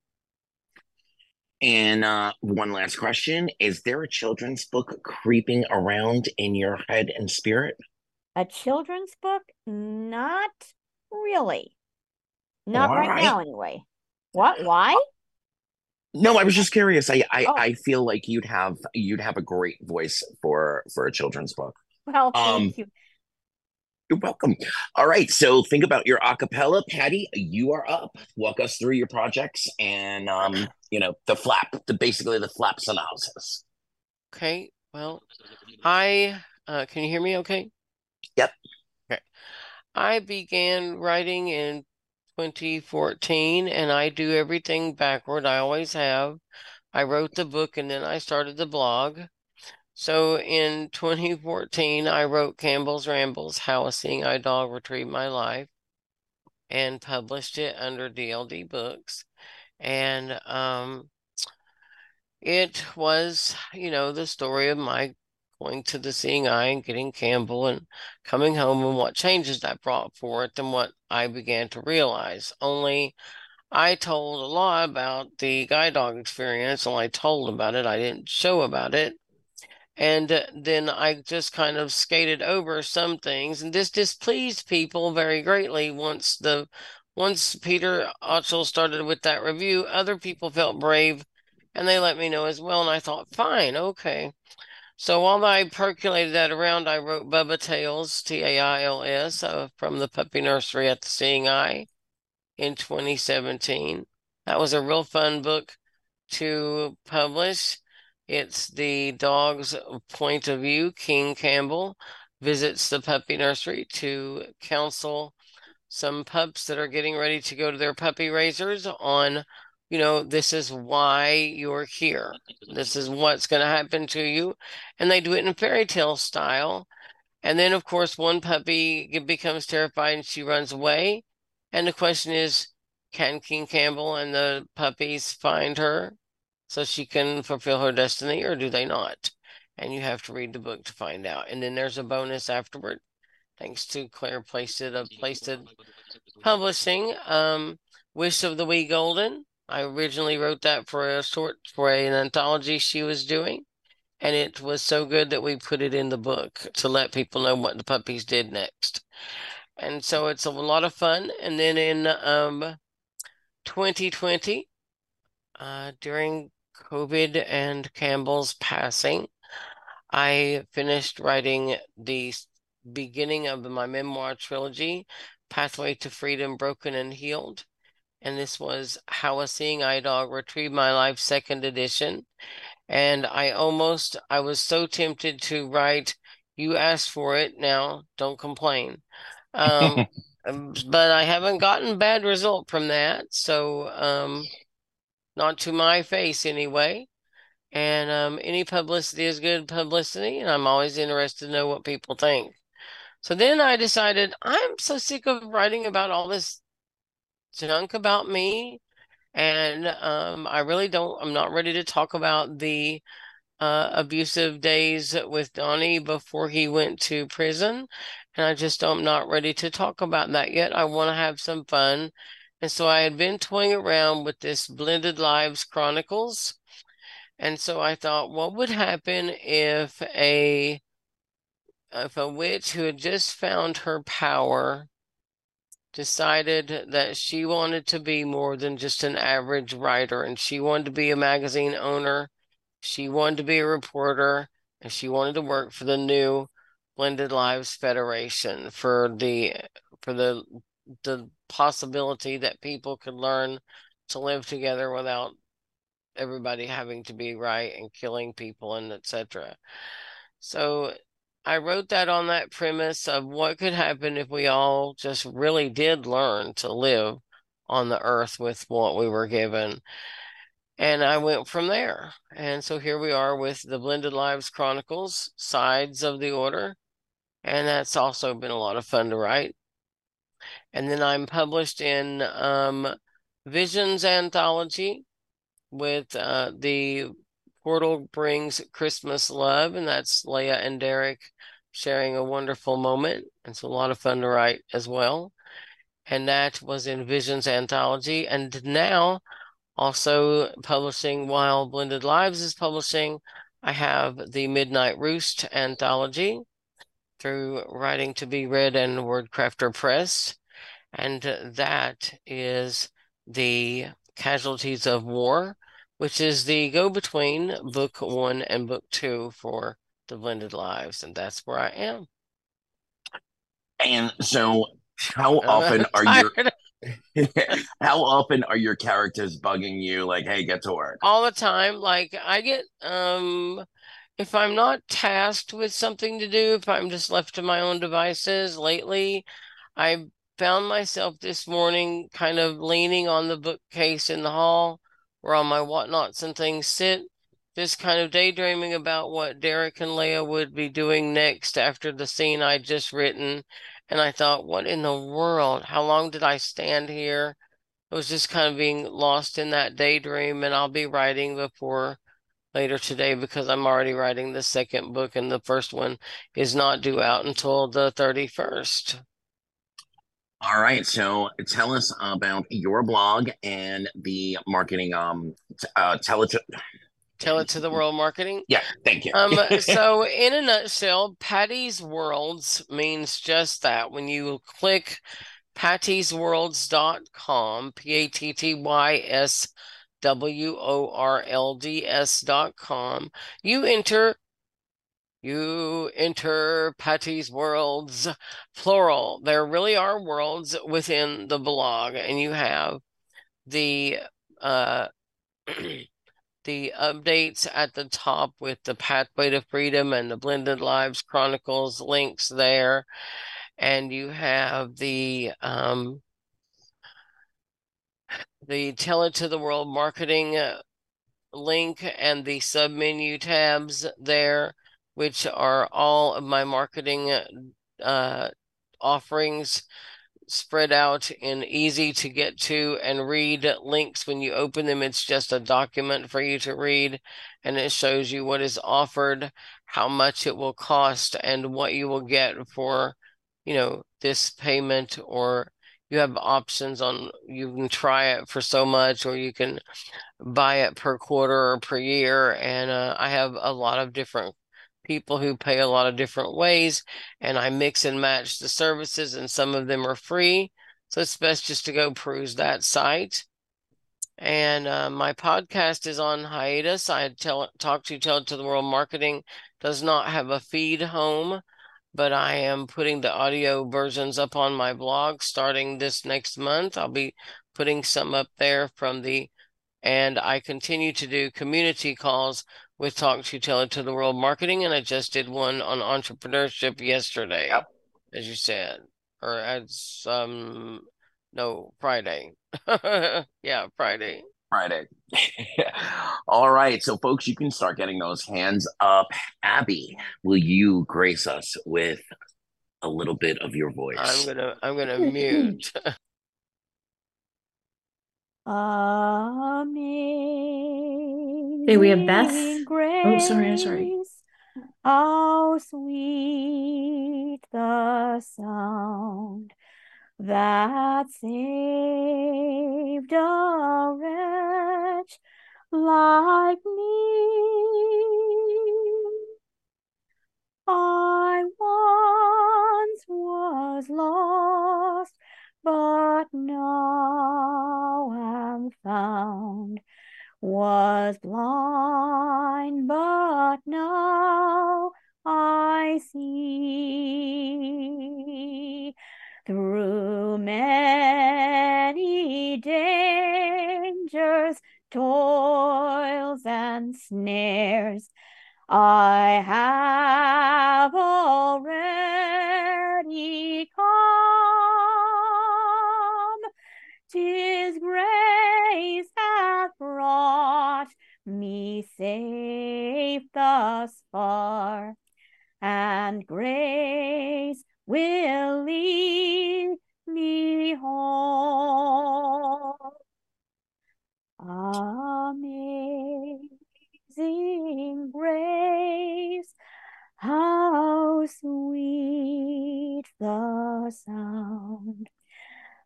[SPEAKER 1] And uh, one last question Is there a children's book creeping around in your head and spirit?
[SPEAKER 6] A children's book? Not really. Not right, right now, anyway. What? Why?
[SPEAKER 1] No, I was just curious. I I, oh. I feel like you'd have you'd have a great voice for for a children's book.
[SPEAKER 6] Well, thank um, you.
[SPEAKER 1] You're welcome. All right, so think about your acapella, Patty. You are up. Walk us through your projects and um, you know, the flap, the basically the flaps analysis.
[SPEAKER 5] Okay. Well, I uh, can you hear me? Okay.
[SPEAKER 1] Yep.
[SPEAKER 5] Okay. I began writing in 2014 and I do everything backward. I always have. I wrote the book and then I started the blog. So in 2014, I wrote Campbell's Rambles How a Seeing Eye Dog Retrieved My Life and published it under DLD Books. And um, it was, you know, the story of my going to the seeing eye and getting Campbell and coming home and what changes that brought forth and what I began to realize. Only I told a lot about the guide dog experience. Only I told about it. I didn't show about it. And uh, then I just kind of skated over some things, and this displeased people very greatly. Once the once Peter Otchel started with that review, other people felt brave, and they let me know as well. And I thought, fine, okay. So while I percolated that around, I wrote Bubba Tails, T A I L S, uh, from the puppy nursery at the Seeing Eye in 2017. That was a real fun book to publish. It's the dog's point of view. King Campbell visits the puppy nursery to counsel some pups that are getting ready to go to their puppy raisers on you know, this is why you're here. This is what's going to happen to you. And they do it in fairy tale style. And then, of course, one puppy becomes terrified and she runs away. And the question is, can King Campbell and the puppies find her so she can fulfill her destiny, or do they not? And you have to read the book to find out. And then there's a bonus afterward, thanks to Claire Plaisted of Plaisted Publishing. Um, Wish of the Wee Golden I originally wrote that for a short for an anthology she was doing, and it was so good that we put it in the book to let people know what the puppies did next. And so it's a lot of fun. And then in um 2020, uh, during COVID and Campbell's passing, I finished writing the beginning of my memoir trilogy, Pathway to Freedom Broken and Healed and this was How a Seeing Eye Dog Retrieved My Life Second Edition. And I almost, I was so tempted to write, You asked for it, now don't complain. Um, um, but I haven't gotten bad result from that. So, um, not to my face anyway. And um, any publicity is good publicity, and I'm always interested to know what people think. So then I decided I'm so sick of writing about all this junk about me. And um, I really don't, I'm not ready to talk about the uh, abusive days with Donnie before he went to prison. And I just I'm not ready to talk about that yet. I want to have some fun. And so I had been toying around with this Blended Lives Chronicles. And so I thought, what would happen if a if a witch who had just found her power decided that she wanted to be more than just an average writer and she wanted to be a magazine owner. She wanted to be a reporter and she wanted to work for the new Blended Lives Federation for the for the the possibility that people could learn to live together without everybody having to be right and killing people and etc. So I wrote that on that premise of what could happen if we all just really did learn to live on the earth with what we were given. And I went from there. And so here we are with the Blended Lives Chronicles, Sides of the Order. And that's also been a lot of fun to write. And then I'm published in um, Visions Anthology with uh, the Portal Brings Christmas Love, and that's Leah and Derek sharing a wonderful moment. It's a lot of fun to write as well. And that was in Visions Anthology. And now, also publishing while Blended Lives is publishing, I have the Midnight Roost Anthology through Writing to Be Read and Wordcrafter Press. And that is the Casualties of War, which is the go between book one and book two for the Blended Lives. And that's where I am.
[SPEAKER 1] And so, how often are your how often are your characters bugging you like hey get to work
[SPEAKER 5] all the time like i get um if i'm not tasked with something to do if i'm just left to my own devices lately i found myself this morning kind of leaning on the bookcase in the hall where all my whatnots and things sit just kind of daydreaming about what derek and leah would be doing next after the scene i'd just written and I thought, what in the world? How long did I stand here? I was just kind of being lost in that daydream, and I'll be writing before later today because I'm already writing the second book, and the first one is not due out until the 31st.
[SPEAKER 1] All right, so tell us about your blog and the marketing. Um, uh, tell it to
[SPEAKER 5] Tell it to the world marketing.
[SPEAKER 1] Yeah, thank you.
[SPEAKER 5] um, so, in a nutshell, Patty's Worlds means just that. When you click pattysworlds.com, P A T T Y S W O R L D S.com, you enter you enter Patty's Worlds, plural. There really are worlds within the blog, and you have the uh the updates at the top with the Pathway to Freedom and the Blended Lives Chronicles links there. And you have the um, the Tell It to the World marketing link and the submenu tabs there, which are all of my marketing uh, offerings spread out in easy to get to and read links when you open them. It's just a document for you to read, and it shows you what is offered, how much it will cost, and what you will get for, you know, this payment. Or you have options on you can try it for so much, or you can buy it per quarter or per year. And uh, I have a lot of different people who pay a lot of different ways and I mix and match the services and some of them are free. So it's best just to go peruse that site. And uh, my podcast is on hiatus. I tell talk to tell to the world marketing does not have a feed home, but I am putting the audio versions up on my blog starting this next month. I'll be putting some up there from the and I continue to do community calls with Talk to Tell It to the World Marketing, and I just did one on entrepreneurship yesterday, yep. as you said, or as um, no Friday, yeah, Friday.
[SPEAKER 1] Friday. All right, so folks, you can start getting those hands up. Abbie, will you grace us with a little bit of your voice?
[SPEAKER 5] I'm gonna I'm gonna mute.
[SPEAKER 6] Amazing.
[SPEAKER 3] Hey, we have Beth. Oh, sorry, I'm sorry.
[SPEAKER 6] How oh, sweet the sound that saved a wretch like me. I once was lost but now am found. Was blind, but now I see through many dangers, toils, and snares. I have already come. Tis grace brought me safe thus far, and grace will lead me home. Amazing grace, how sweet the sound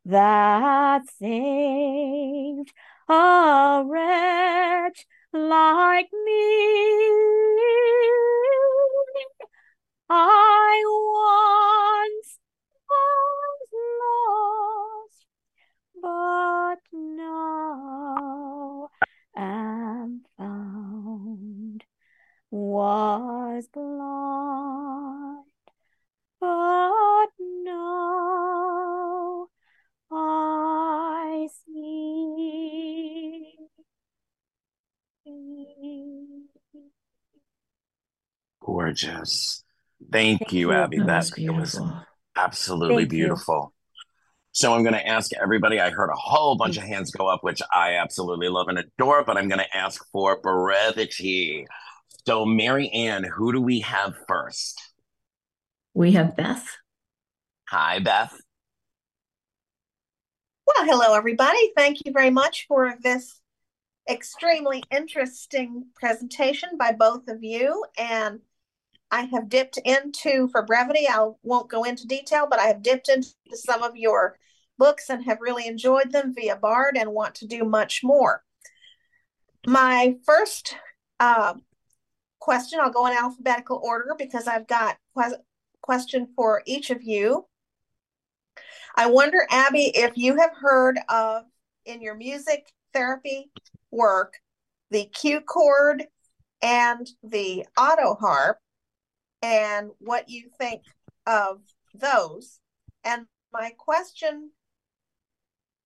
[SPEAKER 6] that saved a wretch like me. I once was lost, but now am found. Was blind, but now I
[SPEAKER 1] Gorgeous. Thank,
[SPEAKER 6] Thank
[SPEAKER 1] you,
[SPEAKER 6] you.
[SPEAKER 1] Abbie.
[SPEAKER 3] That
[SPEAKER 1] That
[SPEAKER 3] was
[SPEAKER 1] it was
[SPEAKER 3] beautiful.
[SPEAKER 1] absolutely
[SPEAKER 6] Thank you.
[SPEAKER 1] beautiful. So I'm going to ask everybody. I heard a whole bunch of hands go up, which I absolutely love and adore, but I'm going to ask for brevity. So, Mary Ann, who do we have first?
[SPEAKER 3] We have Beth.
[SPEAKER 1] Hi, Beth.
[SPEAKER 7] Well, hello, everybody. Thank you very much for this extremely interesting presentation by both of you. And I have dipped into, for brevity, I won't go into detail, but I have dipped into some of your books and have really enjoyed them via Bard and want to do much more. My first uh, question, I'll go in alphabetical order because I've got que- question for each of you. I wonder, Abbie, if you have heard of in your music therapy work the Q chord and the auto harp, and what you think of those. And my question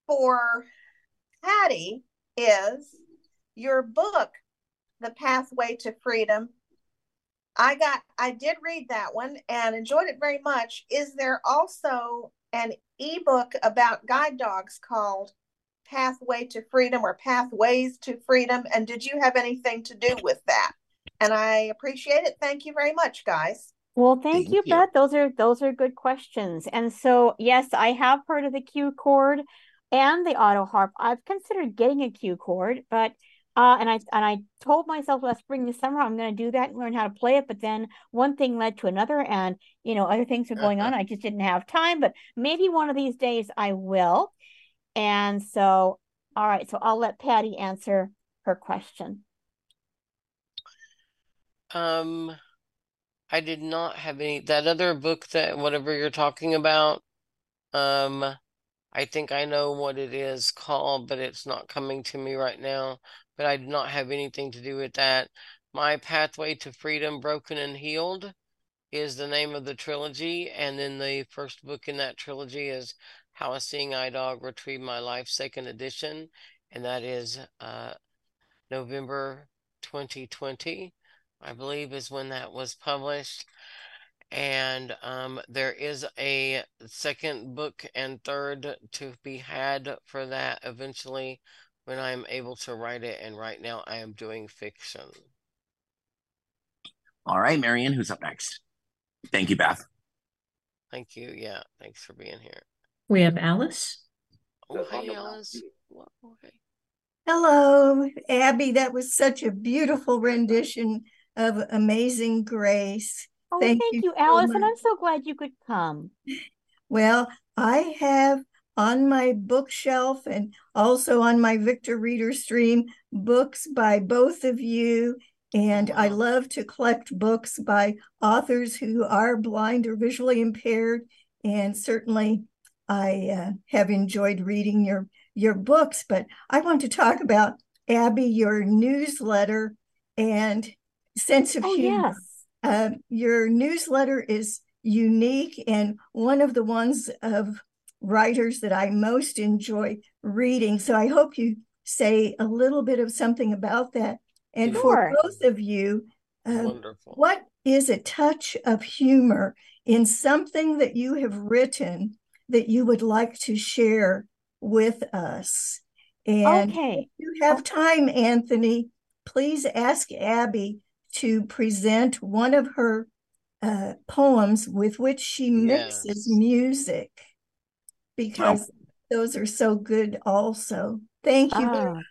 [SPEAKER 7] for Patty is your book, The Pathway to Freedom. I got, I did read that one and enjoyed it very much. Is there also an ebook about guide dogs called Pathway to Freedom or Pathways to Freedom? And did you have anything to do with that? And I appreciate it. Thank you very much, guys.
[SPEAKER 6] Well, thank,
[SPEAKER 1] Thank
[SPEAKER 6] you,
[SPEAKER 1] you.
[SPEAKER 6] Beth. Those are those are good questions. And so, yes, I have heard of the Q chord and the auto harp. I've considered getting a Q chord, but uh, and I and I told myself last spring this summer I'm going to do that and learn how to play it. But then one thing led to another, and you know other things are going on. I just didn't have time. But maybe one of these days I will. And so, all right. So I'll let Patty answer her question.
[SPEAKER 5] Um, I did not have any that other book that whatever you're talking about. Um, I think I know what it is called, but it's not coming to me right now. But I did not have anything to do with that. My Pathway to Freedom, Broken and Healed is the name of the trilogy, and then the first book in that trilogy is How a Seeing Eye Dog Retrieved My Life, second edition, and that is uh November 2020, I believe is when that was published. And um, there is a second book and third to be had for that eventually when I'm able to write it. And right now I am doing fiction.
[SPEAKER 1] All right, Marianne, who's up next? Thank you, Beth.
[SPEAKER 5] Thank you. Yeah, thanks for being here.
[SPEAKER 3] We have Alice.
[SPEAKER 5] Oh, hey, Alice. Well, okay.
[SPEAKER 8] Hello, Abbie. That was such a beautiful rendition of Amazing Grace.
[SPEAKER 6] Oh,
[SPEAKER 8] Thank
[SPEAKER 6] thank
[SPEAKER 8] you
[SPEAKER 6] you,
[SPEAKER 8] so
[SPEAKER 6] Alice, and. I'm so glad you could come.
[SPEAKER 8] Well, I have on my bookshelf and also on my Victor Reader stream books by both of you. And I love to collect books by authors who are blind or visually impaired. And certainly I uh, have enjoyed reading your, your books. But I want to talk about, Abbie, your newsletter and sense of
[SPEAKER 6] Oh,
[SPEAKER 8] humor.
[SPEAKER 6] yes.
[SPEAKER 8] uh, your newsletter is unique and one of the ones of writers that I most enjoy reading. So I hope you say a little bit of something about that. And sure. for both of you, uh, what is a touch of humor in something that you have written that you would like to share with us? And okay. if you have time, Anthony, please ask Abbie to present one of her uh, poems with which she mixes yes. music because oh. those are so good also. Thank you very ah. much.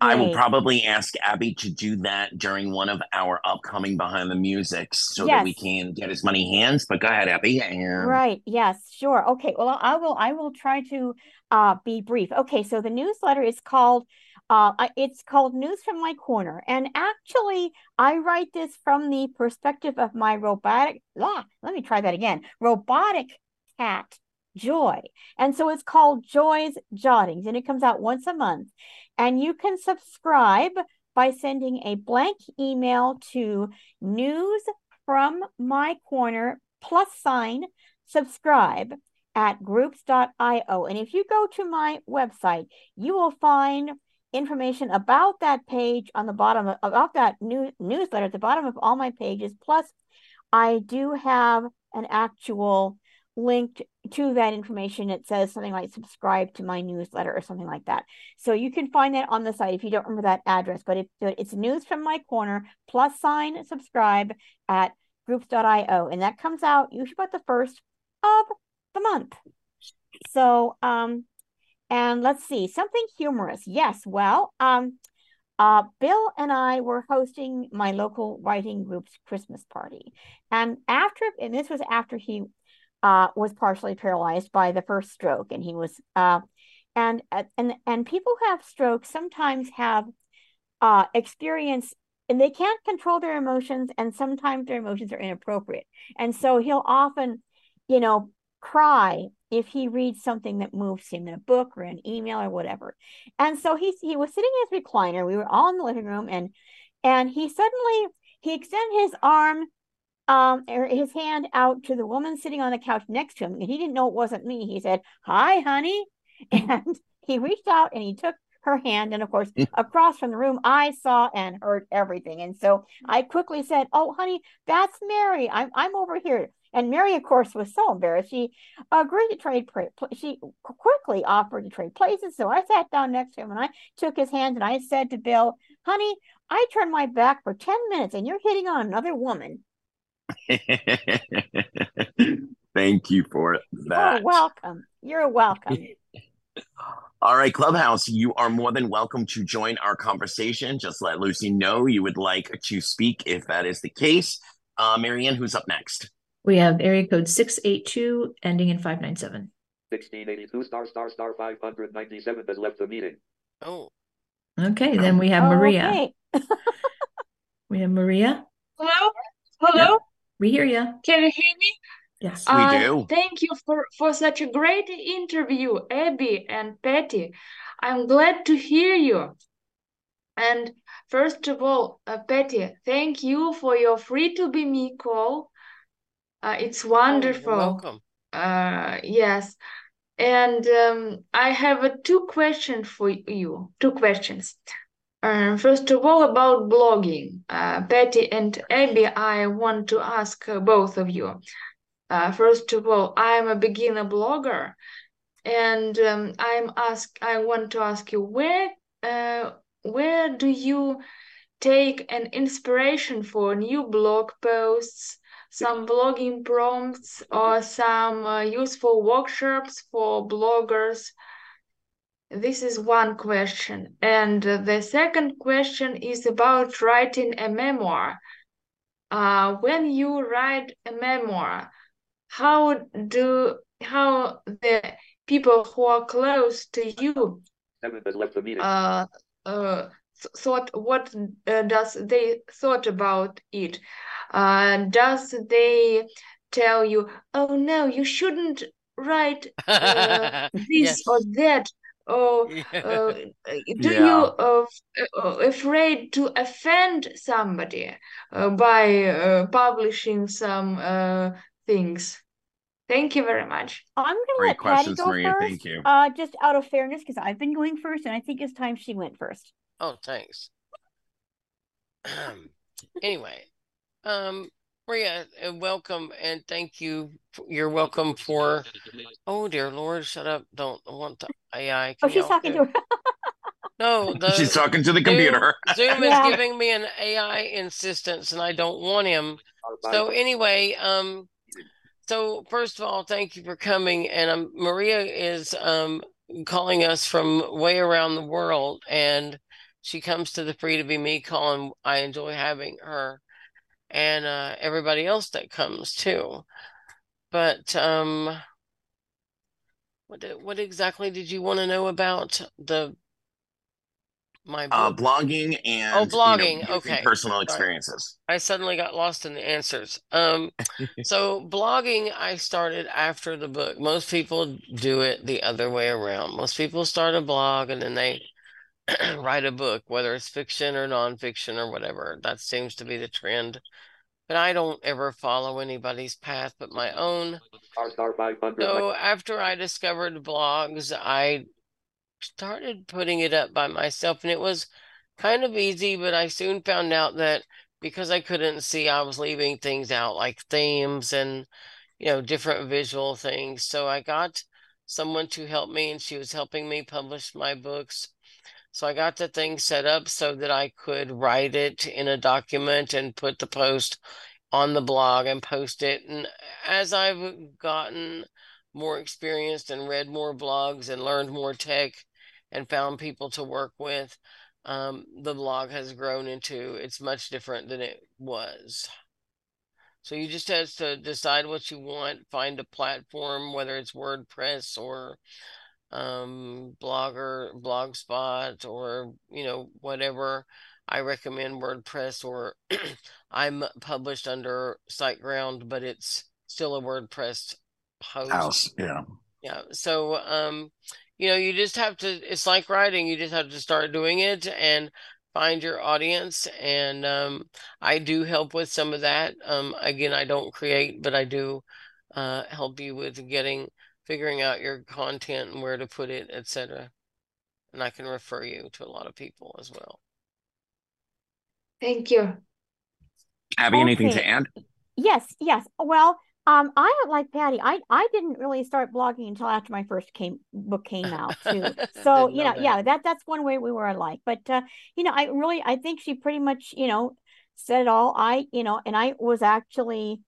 [SPEAKER 1] I will probably ask Abbie to do that during one of our upcoming behind the music so yes. that we can get as many hands. But go ahead, Abbie. And...
[SPEAKER 6] Right. Yes, sure. Okay. Well, I will I will try to uh, be brief. Okay, so the newsletter is called uh, it's called News from My Corner. And actually, I write this from the perspective of my robotic, ah, let me try that again, robotic cat, Joy. And so it's called Joy's Jottings, and it comes out once a month. And you can subscribe by sending a blank email to news from my corner plus sign subscribe at groups.io. And if you go to my website, you will find information about that page on the bottom of, about that new newsletter at the bottom of all my pages. Plus, I do have an actual link to that information. It says something like subscribe to my newsletter or something like that. So you can find that on the site if you don't remember that address. But if it's news from my corner plus sign subscribe at groups.io. And that comes out usually about the first of the month. So um and let's see, something humorous. Yes, well, um, uh, Bill and I were hosting my local writing group's Christmas party. And after, and this was after he uh, was partially paralyzed by the first stroke, and he was, uh, and and and people who have strokes sometimes have uh, experience, and they can't control their emotions, and sometimes their emotions are inappropriate, and so he'll often, you know, cry if he reads something that moves him in a book or an email or whatever. And so he he was sitting in his recliner. We were all in the living room, and and he suddenly he extended his arm, um, or his hand out to the woman sitting on the couch next to him, and he didn't know it wasn't me. He said, "Hi, honey," and he reached out and he took her hand. And of course, across from the room, I saw and heard everything. And so I quickly said, Oh, honey, that's Mary. I'm, I'm over here. And Mary, of course, was so embarrassed. She agreed to trade. She quickly offered to trade places. So I sat down next to him and I took his hand and I said to Bill, "Honey, I turned my back for ten minutes and you're hitting on another woman."
[SPEAKER 1] Thank you for that.
[SPEAKER 6] You're welcome. You're welcome.
[SPEAKER 1] All right, Clubhouse, you are more than welcome to join our conversation. Just let Lucy know you would like to speak if that is the case. Uh, Marianne, who's up next?
[SPEAKER 3] We have area code 682 ending in 597.
[SPEAKER 9] 1682 star star star 597 has left the meeting.
[SPEAKER 5] Oh.
[SPEAKER 3] Okay, then we have Maria. Okay. we have Maria.
[SPEAKER 10] Hello? Hello? Yep.
[SPEAKER 3] We hear you.
[SPEAKER 10] Can you hear me?
[SPEAKER 3] Yes.
[SPEAKER 1] Uh, we do.
[SPEAKER 10] Thank you for, for such a great interview, Abbie and Patty. I'm glad to hear you. And first of all, uh, Patty, thank you for your free to be me call uh, it's wonderful.
[SPEAKER 5] Oh, welcome.
[SPEAKER 10] Uh, yes. And um, I have two questions for you. Two questions. Uh, first of all, about blogging. Uh, Patty and Abbie, I want to ask uh, both of you. Uh, first of all, I am a beginner blogger, and um, I'm ask. I want to ask you where uh, where do you take an inspiration for new blog posts some blogging prompts or some uh, useful workshops for bloggers? This is one question. And the second question is about writing a memoir. Uh, when you write a memoir, how do how the people who are close to you uh, uh, thought what uh, does they thought about it uh, does they tell you oh no you shouldn't write uh, this yes. or that or uh, do
[SPEAKER 1] Yeah.
[SPEAKER 10] you uh, f- uh, afraid to offend somebody uh, by uh, publishing some uh, things? Thank you very much.
[SPEAKER 6] I'm gonna
[SPEAKER 1] Great
[SPEAKER 6] let Patty go
[SPEAKER 1] Maria.
[SPEAKER 6] first.
[SPEAKER 1] Thank you.
[SPEAKER 6] Uh, just out of fairness, because I've been going first, and I think it's time she went first.
[SPEAKER 5] Oh, thanks. Anyway, um, Maria, uh, welcome and thank you. You're welcome for. Oh dear Lord, shut up! Don't want the AI.
[SPEAKER 6] Oh,
[SPEAKER 5] Can
[SPEAKER 6] she's talking
[SPEAKER 5] do-
[SPEAKER 6] to her.
[SPEAKER 5] No, the
[SPEAKER 1] She's talking to the
[SPEAKER 5] Zoom,
[SPEAKER 1] computer.
[SPEAKER 5] Zoom
[SPEAKER 6] Yeah.
[SPEAKER 5] is giving me an AI insistence, and I don't want him. So anyway, um, so first of all, thank you for coming. And um, Maria is um calling us from way around the world, and she comes to the Free to Be Me call, and I enjoy having her and uh, everybody else that comes too. But um, what what exactly did you want to know about the my
[SPEAKER 1] Uh, blogging and
[SPEAKER 5] Oh,
[SPEAKER 1] you know,
[SPEAKER 5] blogging. Okay.
[SPEAKER 1] personal experiences.
[SPEAKER 5] I suddenly got lost in the answers. Um, so blogging I started after the book. Most people do it the other way around. Most people start a blog and then they write a book, whether it's fiction or nonfiction or whatever. That seems to be the trend. But I don't ever follow anybody's path but my own.
[SPEAKER 9] Star star 500.
[SPEAKER 5] So after I discovered blogs, I started putting it up by myself, and it was kind of easy, but I soon found out that because I couldn't see, I was leaving things out like themes and, you know, different visual things. So I got someone to help me, and she was helping me publish my books. So I got the thing set up so that I could write it in a document and put the post on the blog and post it. And as I've gotten more experienced and read more blogs and learned more tech and found people to work with, um, the blog has grown into it's much different than it was. So you just have to decide what you want, find a platform, whether it's WordPress or um, Blogger, Blogspot, or you know whatever. I recommend WordPress, or I'm published under SiteGround, but it's still a WordPress host.
[SPEAKER 1] House. Yeah.
[SPEAKER 5] Yeah. So, um, you know, you just have to, it's like writing, you just have to start doing it and find your audience. And um, I do help with some of that. Um, again, I don't create, but I do uh, help you with getting, figuring out your content and where to put it, etc. And I can refer you to a lot of people as well.
[SPEAKER 10] Thank you.
[SPEAKER 1] Abbie, anything to add?
[SPEAKER 6] Yes, yes. Well, um, I like Patty. I I didn't really start blogging until after my first came book came out too. So you
[SPEAKER 5] know
[SPEAKER 6] know,
[SPEAKER 5] that.
[SPEAKER 6] yeah, that that's one way we were alike. But uh, you know, I really I think she pretty much you know said it all. I you know, and I was actually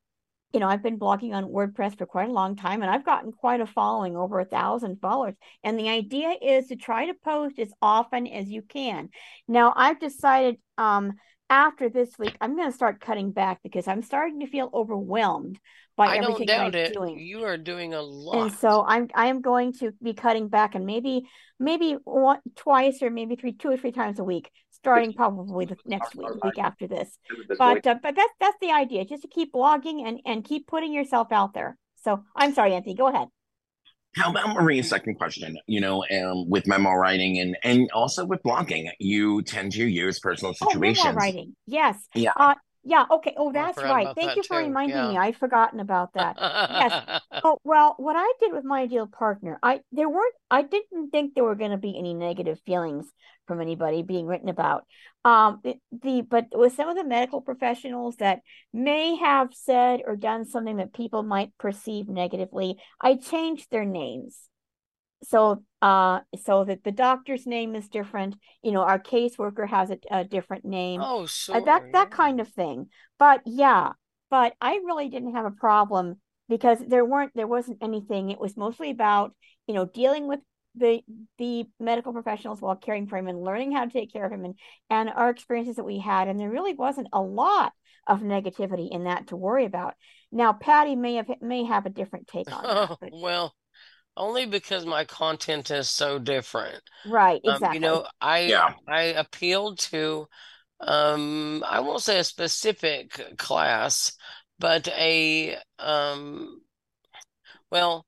[SPEAKER 6] you know, I've been blogging on WordPress for quite a long time and I've gotten quite a following, over a thousand followers. And the idea is to try to post as often as you can. Now, I've decided um, after this week, I'm going to start cutting back because I'm starting to feel overwhelmed by
[SPEAKER 5] I don't
[SPEAKER 6] everything I'm
[SPEAKER 5] it.
[SPEAKER 6] doing.
[SPEAKER 5] You are doing a lot, And
[SPEAKER 6] so I'm I am going to be cutting back and maybe maybe one twice or maybe three two or three times a week, starting probably the next week, week after this. But uh, but that's that's the idea, just to keep blogging and and keep putting yourself out there. So I'm sorry, Anthony, go ahead.
[SPEAKER 1] How about Maria's second question? You know, um, with memo writing and and also with blogging, you tend to use personal
[SPEAKER 6] Oh, memoir writing. Yes.
[SPEAKER 1] Yeah.
[SPEAKER 6] Uh yeah, okay. Oh, that's right. Thank
[SPEAKER 5] that
[SPEAKER 6] you for
[SPEAKER 5] too.
[SPEAKER 6] reminding me. I'd forgotten about that. Yes. Oh, well, what I did with my ideal partner, I there weren't I didn't think there were going to be any negative feelings from anybody being written about. Um the, the but with some of the medical professionals that may have said or done something that people might perceive negatively, I changed their names. So uh so that the doctor's name is different, you know, our caseworker has a, a different name
[SPEAKER 5] Oh,
[SPEAKER 6] uh,
[SPEAKER 5] sure.
[SPEAKER 6] that that
[SPEAKER 5] yeah.
[SPEAKER 6] kind of thing. But yeah, but I really didn't have a problem because there weren't there wasn't anything. It was mostly about you know dealing with the the medical professionals while caring for him and learning how to take care of him and and our experiences that we had. And there really wasn't a lot of negativity in that to worry about. Now, Patty may have may have a different take on that,
[SPEAKER 5] Oh,
[SPEAKER 6] but
[SPEAKER 5] well, only because my content is so different.
[SPEAKER 6] right,
[SPEAKER 5] Um, you know, I
[SPEAKER 1] Yeah.
[SPEAKER 5] I appealed to um I won't say a specific class, but a um well,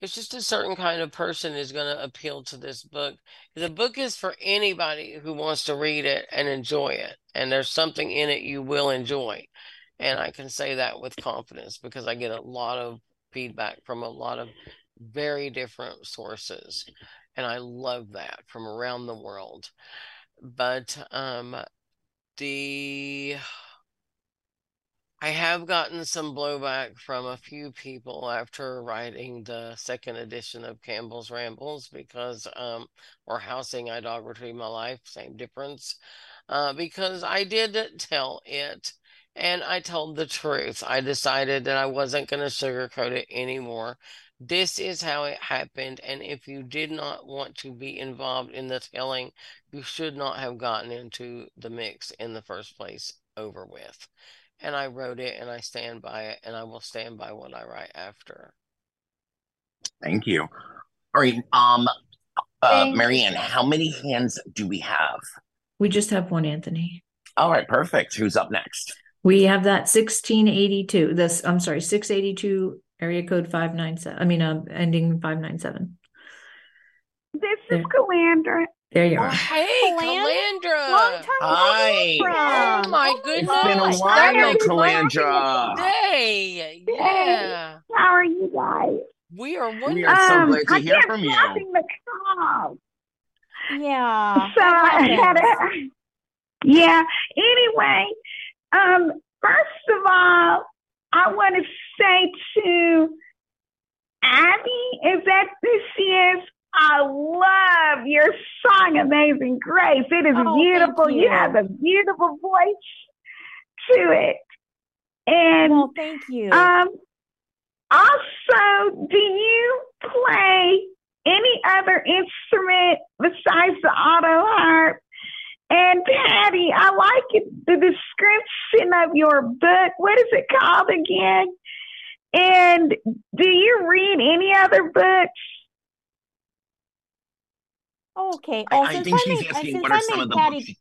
[SPEAKER 5] it's just a certain kind of person is going to appeal to this book. The book is for anybody who wants to read it and enjoy it. And there's something in it you will enjoy. And I can say that with confidence because I get a lot of feedback from a lot of very different sources. And I love that from around the world. But um the I have gotten some blowback from a few people after writing the second edition of Campbell's Rambles because, um, or Housing Idolatry My Life, same difference, uh, because I did tell it and I told the truth. I decided that I wasn't going to sugarcoat it anymore. This is how it happened. And if you did not want to be involved in the telling, you should not have gotten into the mix in the first place over with and I wrote it and I stand by it and I will stand by what I write after.
[SPEAKER 1] Thank you. All right. Um uh Marianne, how many hands do we have?
[SPEAKER 3] We just have one, Anthony.
[SPEAKER 1] All right, perfect. Who's up next?
[SPEAKER 3] We have that 1682. This I'm sorry, 682 area code 597. I mean uh, ending 597.
[SPEAKER 11] This is Calandra.
[SPEAKER 3] There you are.
[SPEAKER 5] Hey, Calandra.
[SPEAKER 6] Long time
[SPEAKER 1] Hi.
[SPEAKER 5] Oh my goodness.
[SPEAKER 1] It's been a
[SPEAKER 5] Happy
[SPEAKER 1] while, Calandra.
[SPEAKER 5] Day. Yeah.
[SPEAKER 11] How are you guys?
[SPEAKER 5] We are
[SPEAKER 1] We are so
[SPEAKER 11] Um,
[SPEAKER 1] glad to
[SPEAKER 11] I
[SPEAKER 1] hear from you.
[SPEAKER 11] dropping the call.
[SPEAKER 6] Yeah.
[SPEAKER 11] So I had a, yeah. Anyway, um, first of all, I want to say to Abbie, is that this is? I love your song, Amazing Grace. It is
[SPEAKER 6] Oh,
[SPEAKER 11] beautiful. You.
[SPEAKER 6] you.
[SPEAKER 11] have a beautiful voice to it. And
[SPEAKER 6] Well, thank you.
[SPEAKER 11] um, also, do you play any other instrument besides the auto harp? And Patty, I like it, the description of your book. What is it called again? And do you read any other books?
[SPEAKER 6] okay.
[SPEAKER 1] I,
[SPEAKER 6] Oh,
[SPEAKER 1] I
[SPEAKER 6] since
[SPEAKER 1] think
[SPEAKER 6] I
[SPEAKER 1] she's
[SPEAKER 6] made,
[SPEAKER 1] asking
[SPEAKER 6] since
[SPEAKER 1] what
[SPEAKER 6] I
[SPEAKER 1] are some
[SPEAKER 6] made
[SPEAKER 1] of the
[SPEAKER 6] Patty,
[SPEAKER 1] books you-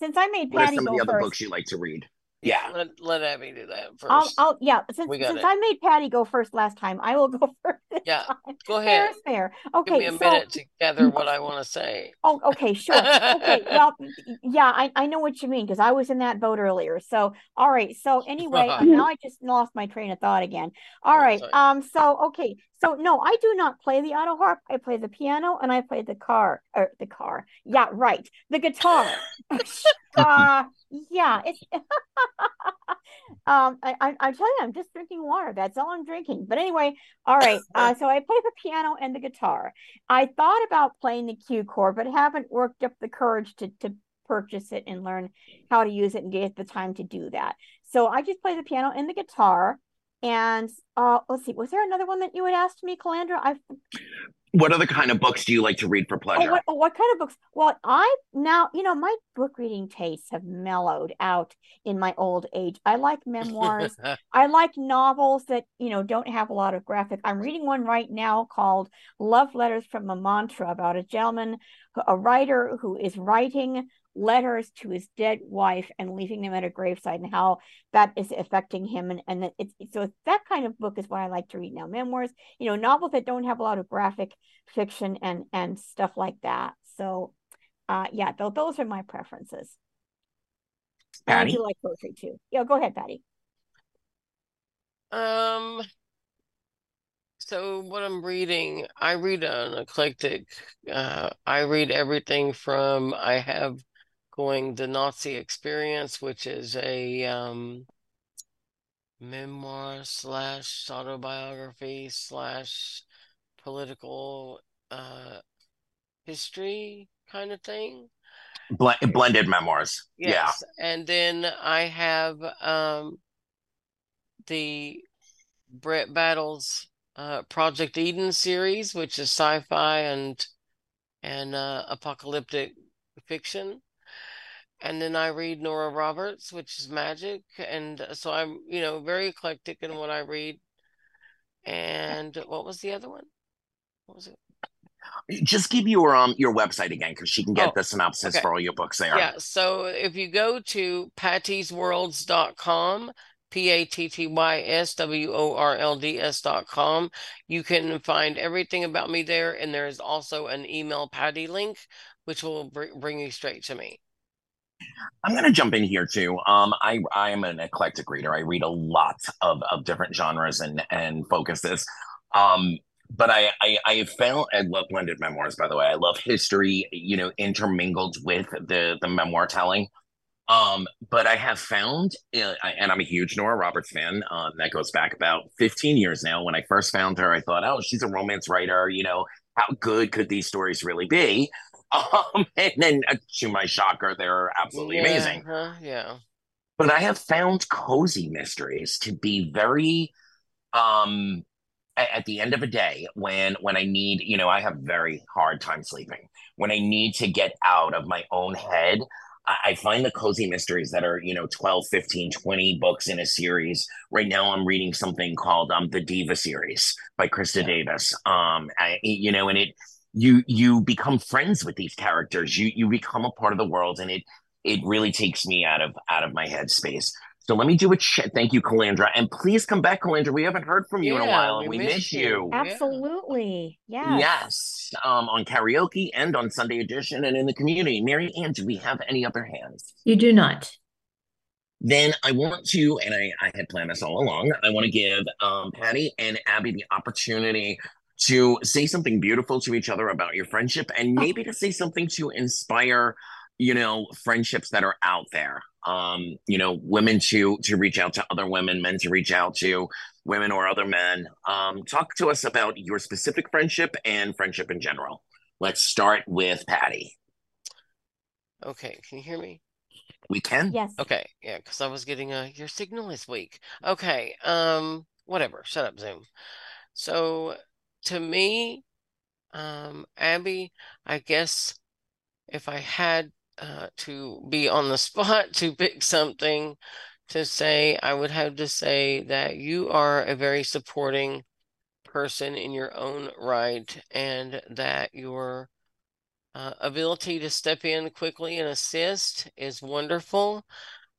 [SPEAKER 6] since I made
[SPEAKER 1] what are
[SPEAKER 6] Patty
[SPEAKER 1] some of the other
[SPEAKER 6] first.
[SPEAKER 1] books you like to read?
[SPEAKER 5] Yeah. Let, let Abbie do that 1st
[SPEAKER 6] I'll, I'll, yeah. Since since
[SPEAKER 5] it.
[SPEAKER 6] I made Patty go first last time, I will go first. This
[SPEAKER 5] Yeah,
[SPEAKER 6] time.
[SPEAKER 5] go
[SPEAKER 6] Fair
[SPEAKER 5] ahead.
[SPEAKER 6] is fair.
[SPEAKER 5] Give
[SPEAKER 6] Okay.
[SPEAKER 5] me a
[SPEAKER 6] so,
[SPEAKER 5] minute to gather what I want to say.
[SPEAKER 6] Oh, okay, sure. Okay, well, y- y- yeah, I, I know what you mean because I was in that boat earlier. So, all right. So anyway, now I just lost my train of thought again. All
[SPEAKER 5] Oh,
[SPEAKER 6] right.
[SPEAKER 5] sorry.
[SPEAKER 6] Um. So okay. So no, I do not play the auto harp. I play the piano and I play the car or the car. Yeah, right. The guitar. Uh, yeah. It's. um. I, I I tell you, I'm just drinking water. That's all I'm drinking. But anyway, all right. Uh. So I play the piano and the guitar. I thought about playing the Q chord, but haven't worked up the courage to to purchase it and learn how to use it and get the time to do that. So I just play the piano and the guitar. And uh, let's see, was there another one that you had asked me, Calandra? I
[SPEAKER 1] What other kind of books do you like to read for
[SPEAKER 6] oh,
[SPEAKER 1] pleasure?
[SPEAKER 6] what, oh, what kind of books? Well, I now you know my book reading tastes have mellowed out in my old age. I like memoirs. I like novels that, you know, don't have a lot of graphic. I'm reading one right now called Love Letters from a Mantra about a gentleman, a writer who is writing letters to his dead wife and leaving them at a graveside and how that is affecting him. And, and it's so it's that kind of book is what I like to read now. Memoirs, you know, novels that don't have a lot of graphic fiction and and stuff like that. So uh yeah, those, those are my preferences. And I
[SPEAKER 1] Patty?
[SPEAKER 6] do like poetry too. Yeah, go ahead, Patty.
[SPEAKER 5] Um, so what I'm reading, I read an eclectic, uh, I read everything from I have going The Nazi Experience, which is a um memoir slash autobiography slash political uh history kind of thing.
[SPEAKER 1] Bl- blended memoirs.
[SPEAKER 5] Yes. And then I have um the Brett Battles uh Project Eden series, which is sci-fi and and uh apocalyptic fiction. And then I read Nora Roberts, which is magic. And so I'm, you know, very eclectic in what I read. And what was the other one? What was it?
[SPEAKER 1] Just give your um your website again because she can get
[SPEAKER 5] Oh,
[SPEAKER 1] the synopsis
[SPEAKER 5] okay.
[SPEAKER 1] for all your books there.
[SPEAKER 5] Yeah, so if you go to pattysworlds.com, P A T T Y S W O R L D S dot com. You can find everything about me there. And there is also an email Patty link, which will br- bring you straight to me.
[SPEAKER 1] I'm going to jump in here too. Um, I I am an eclectic reader. I read a lot of, of different genres and and focuses. Um, but I, I I found I love blended memoirs. By the way, I love history. You know, intermingled with the the memoir telling. Um, but I have found, and I'm a huge Nora Roberts fan. Um, that goes back about 15 years now. When I first found her, I thought, oh, she's a romance writer. You know, how good could these stories really be? Um, and then uh, to my shocker, they're absolutely
[SPEAKER 5] Yeah,
[SPEAKER 1] amazing.
[SPEAKER 5] huh? Yeah.
[SPEAKER 1] But I have found cozy mysteries to be very um a- at the end of a day when when I need, you know, I have very hard time sleeping. When I need to get out of my own head, I, I find the cozy mysteries that are, you know, 12, 15, 20 books in a series. Right now I'm reading something called um the Diva series by Krista Davis. Um I, you know, and it you you become friends with these characters. You you become a part of the world and it it really takes me out of out of my headspace. So let me do a check. Thank you, Calandra, and please come back, Calandra. We haven't heard from you in a while, and we
[SPEAKER 5] miss
[SPEAKER 1] miss
[SPEAKER 5] you.
[SPEAKER 1] you.
[SPEAKER 5] Yeah.
[SPEAKER 6] Absolutely. Yes.
[SPEAKER 1] Yes, um, on karaoke and on Sunday edition and in the community. Mary Ann, do we have any other hands?
[SPEAKER 3] You do not.
[SPEAKER 1] Then I want to, and I, I had planned this all along. I want to give um, Patty and Abbie the opportunity to say something beautiful to each other about your friendship, and maybe to say something to inspire, you know, friendships that are out there. Um, you know, women to to reach out to other women, men to reach out to women or other men. Um, talk to us about your specific friendship and friendship in general. Let's start with Patty.
[SPEAKER 5] Okay. Can you hear me?
[SPEAKER 1] We can.
[SPEAKER 6] Yes.
[SPEAKER 5] Okay. Yeah. Because I was getting a your signal is weak. Okay. Um. Whatever. Shut up, Zoom. So to me, um, Abbie, I guess if I had uh, to be on the spot to pick something to say, I would have to say that you are a very supporting person in your own right, and that your uh, ability to step in quickly and assist is wonderful.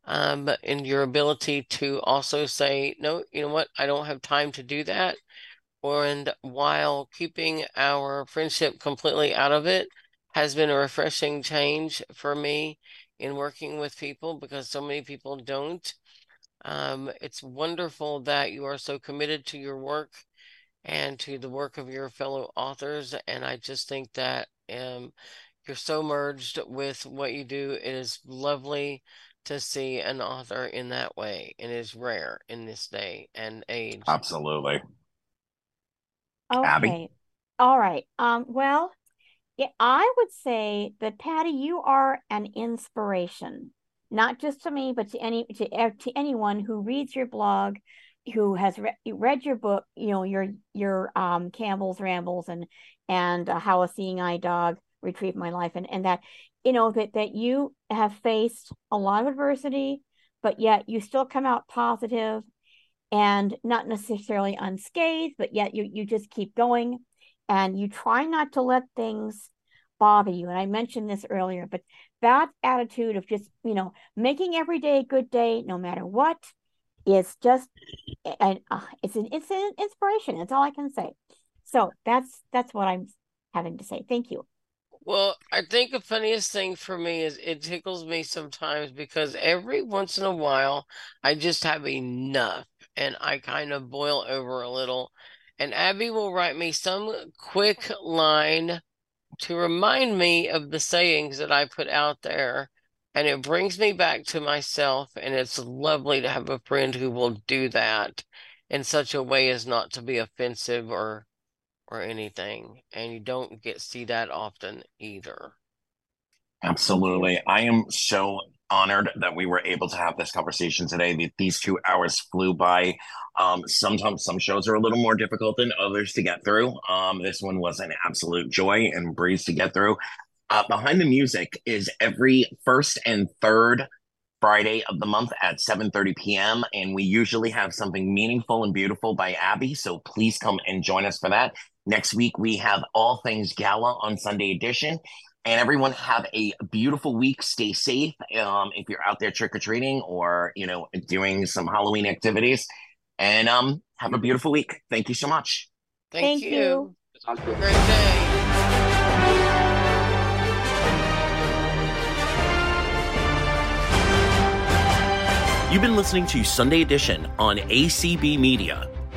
[SPEAKER 5] Um, and your ability to also say, no, you know what, I don't have time to do that. And while keeping our friendship completely out of it has been a refreshing change for me in working with people because so many people don't. Um, it's wonderful that you are so committed to your work and to the work of your fellow authors. And I just think that um, you're so merged with what you do. It is lovely to see an author in that way. It is rare in this day and age.
[SPEAKER 1] Absolutely.
[SPEAKER 6] Okay.
[SPEAKER 1] Abbie?
[SPEAKER 6] All right. Um, well, yeah, I would say that Patty, you are an inspiration, not just to me, but to any to e- to anyone who reads your blog, who has re read your book, you know, your your um Campbell's Rambles and and uh, How a Seeing Eye Dog Retrieved My Life, and and that you know that that you have faced a lot of adversity, but yet you still come out positive and not necessarily unscathed, but yet you you just keep going and you try not to let things bother you. And I mentioned this earlier, but that attitude of just, you know, making every day a good day, no matter what, is just and uh, it's an it's an inspiration. That's all I can say. So that's that's what I'm having to say. Thank you.
[SPEAKER 5] Well, I think the funniest thing for me is it tickles me sometimes because every once in a while I just have enough and I kind of boil over a little. And Abbie will write me some quick line to remind me of the sayings that I put out there. And it brings me back to myself. And it's lovely to have a friend who will do that in such a way as not to be offensive or or anything. And you don't get see that often either.
[SPEAKER 1] Absolutely. I am so honored that we were able to have this conversation today. These two hours flew by. Um, sometimes some shows are a little more difficult than others to get through. Um, this one was an absolute joy and breeze to get through. Uh, Behind the Music is every first and third Friday of the month at 7:30 p.m. and we usually have something meaningful and beautiful by Abbie, so please come and join us for that. Next week we have all things gala on Sunday edition.
[SPEAKER 12] And everyone have a beautiful week. Stay safe. Um, if you're out there trick or treating or you know doing some Halloween activities, and um, have a beautiful week. Thank you so much.
[SPEAKER 5] Thank,
[SPEAKER 6] Thank
[SPEAKER 5] you.
[SPEAKER 6] you.
[SPEAKER 5] Great day.
[SPEAKER 1] You've been listening to Sunday Edition on ACB Media.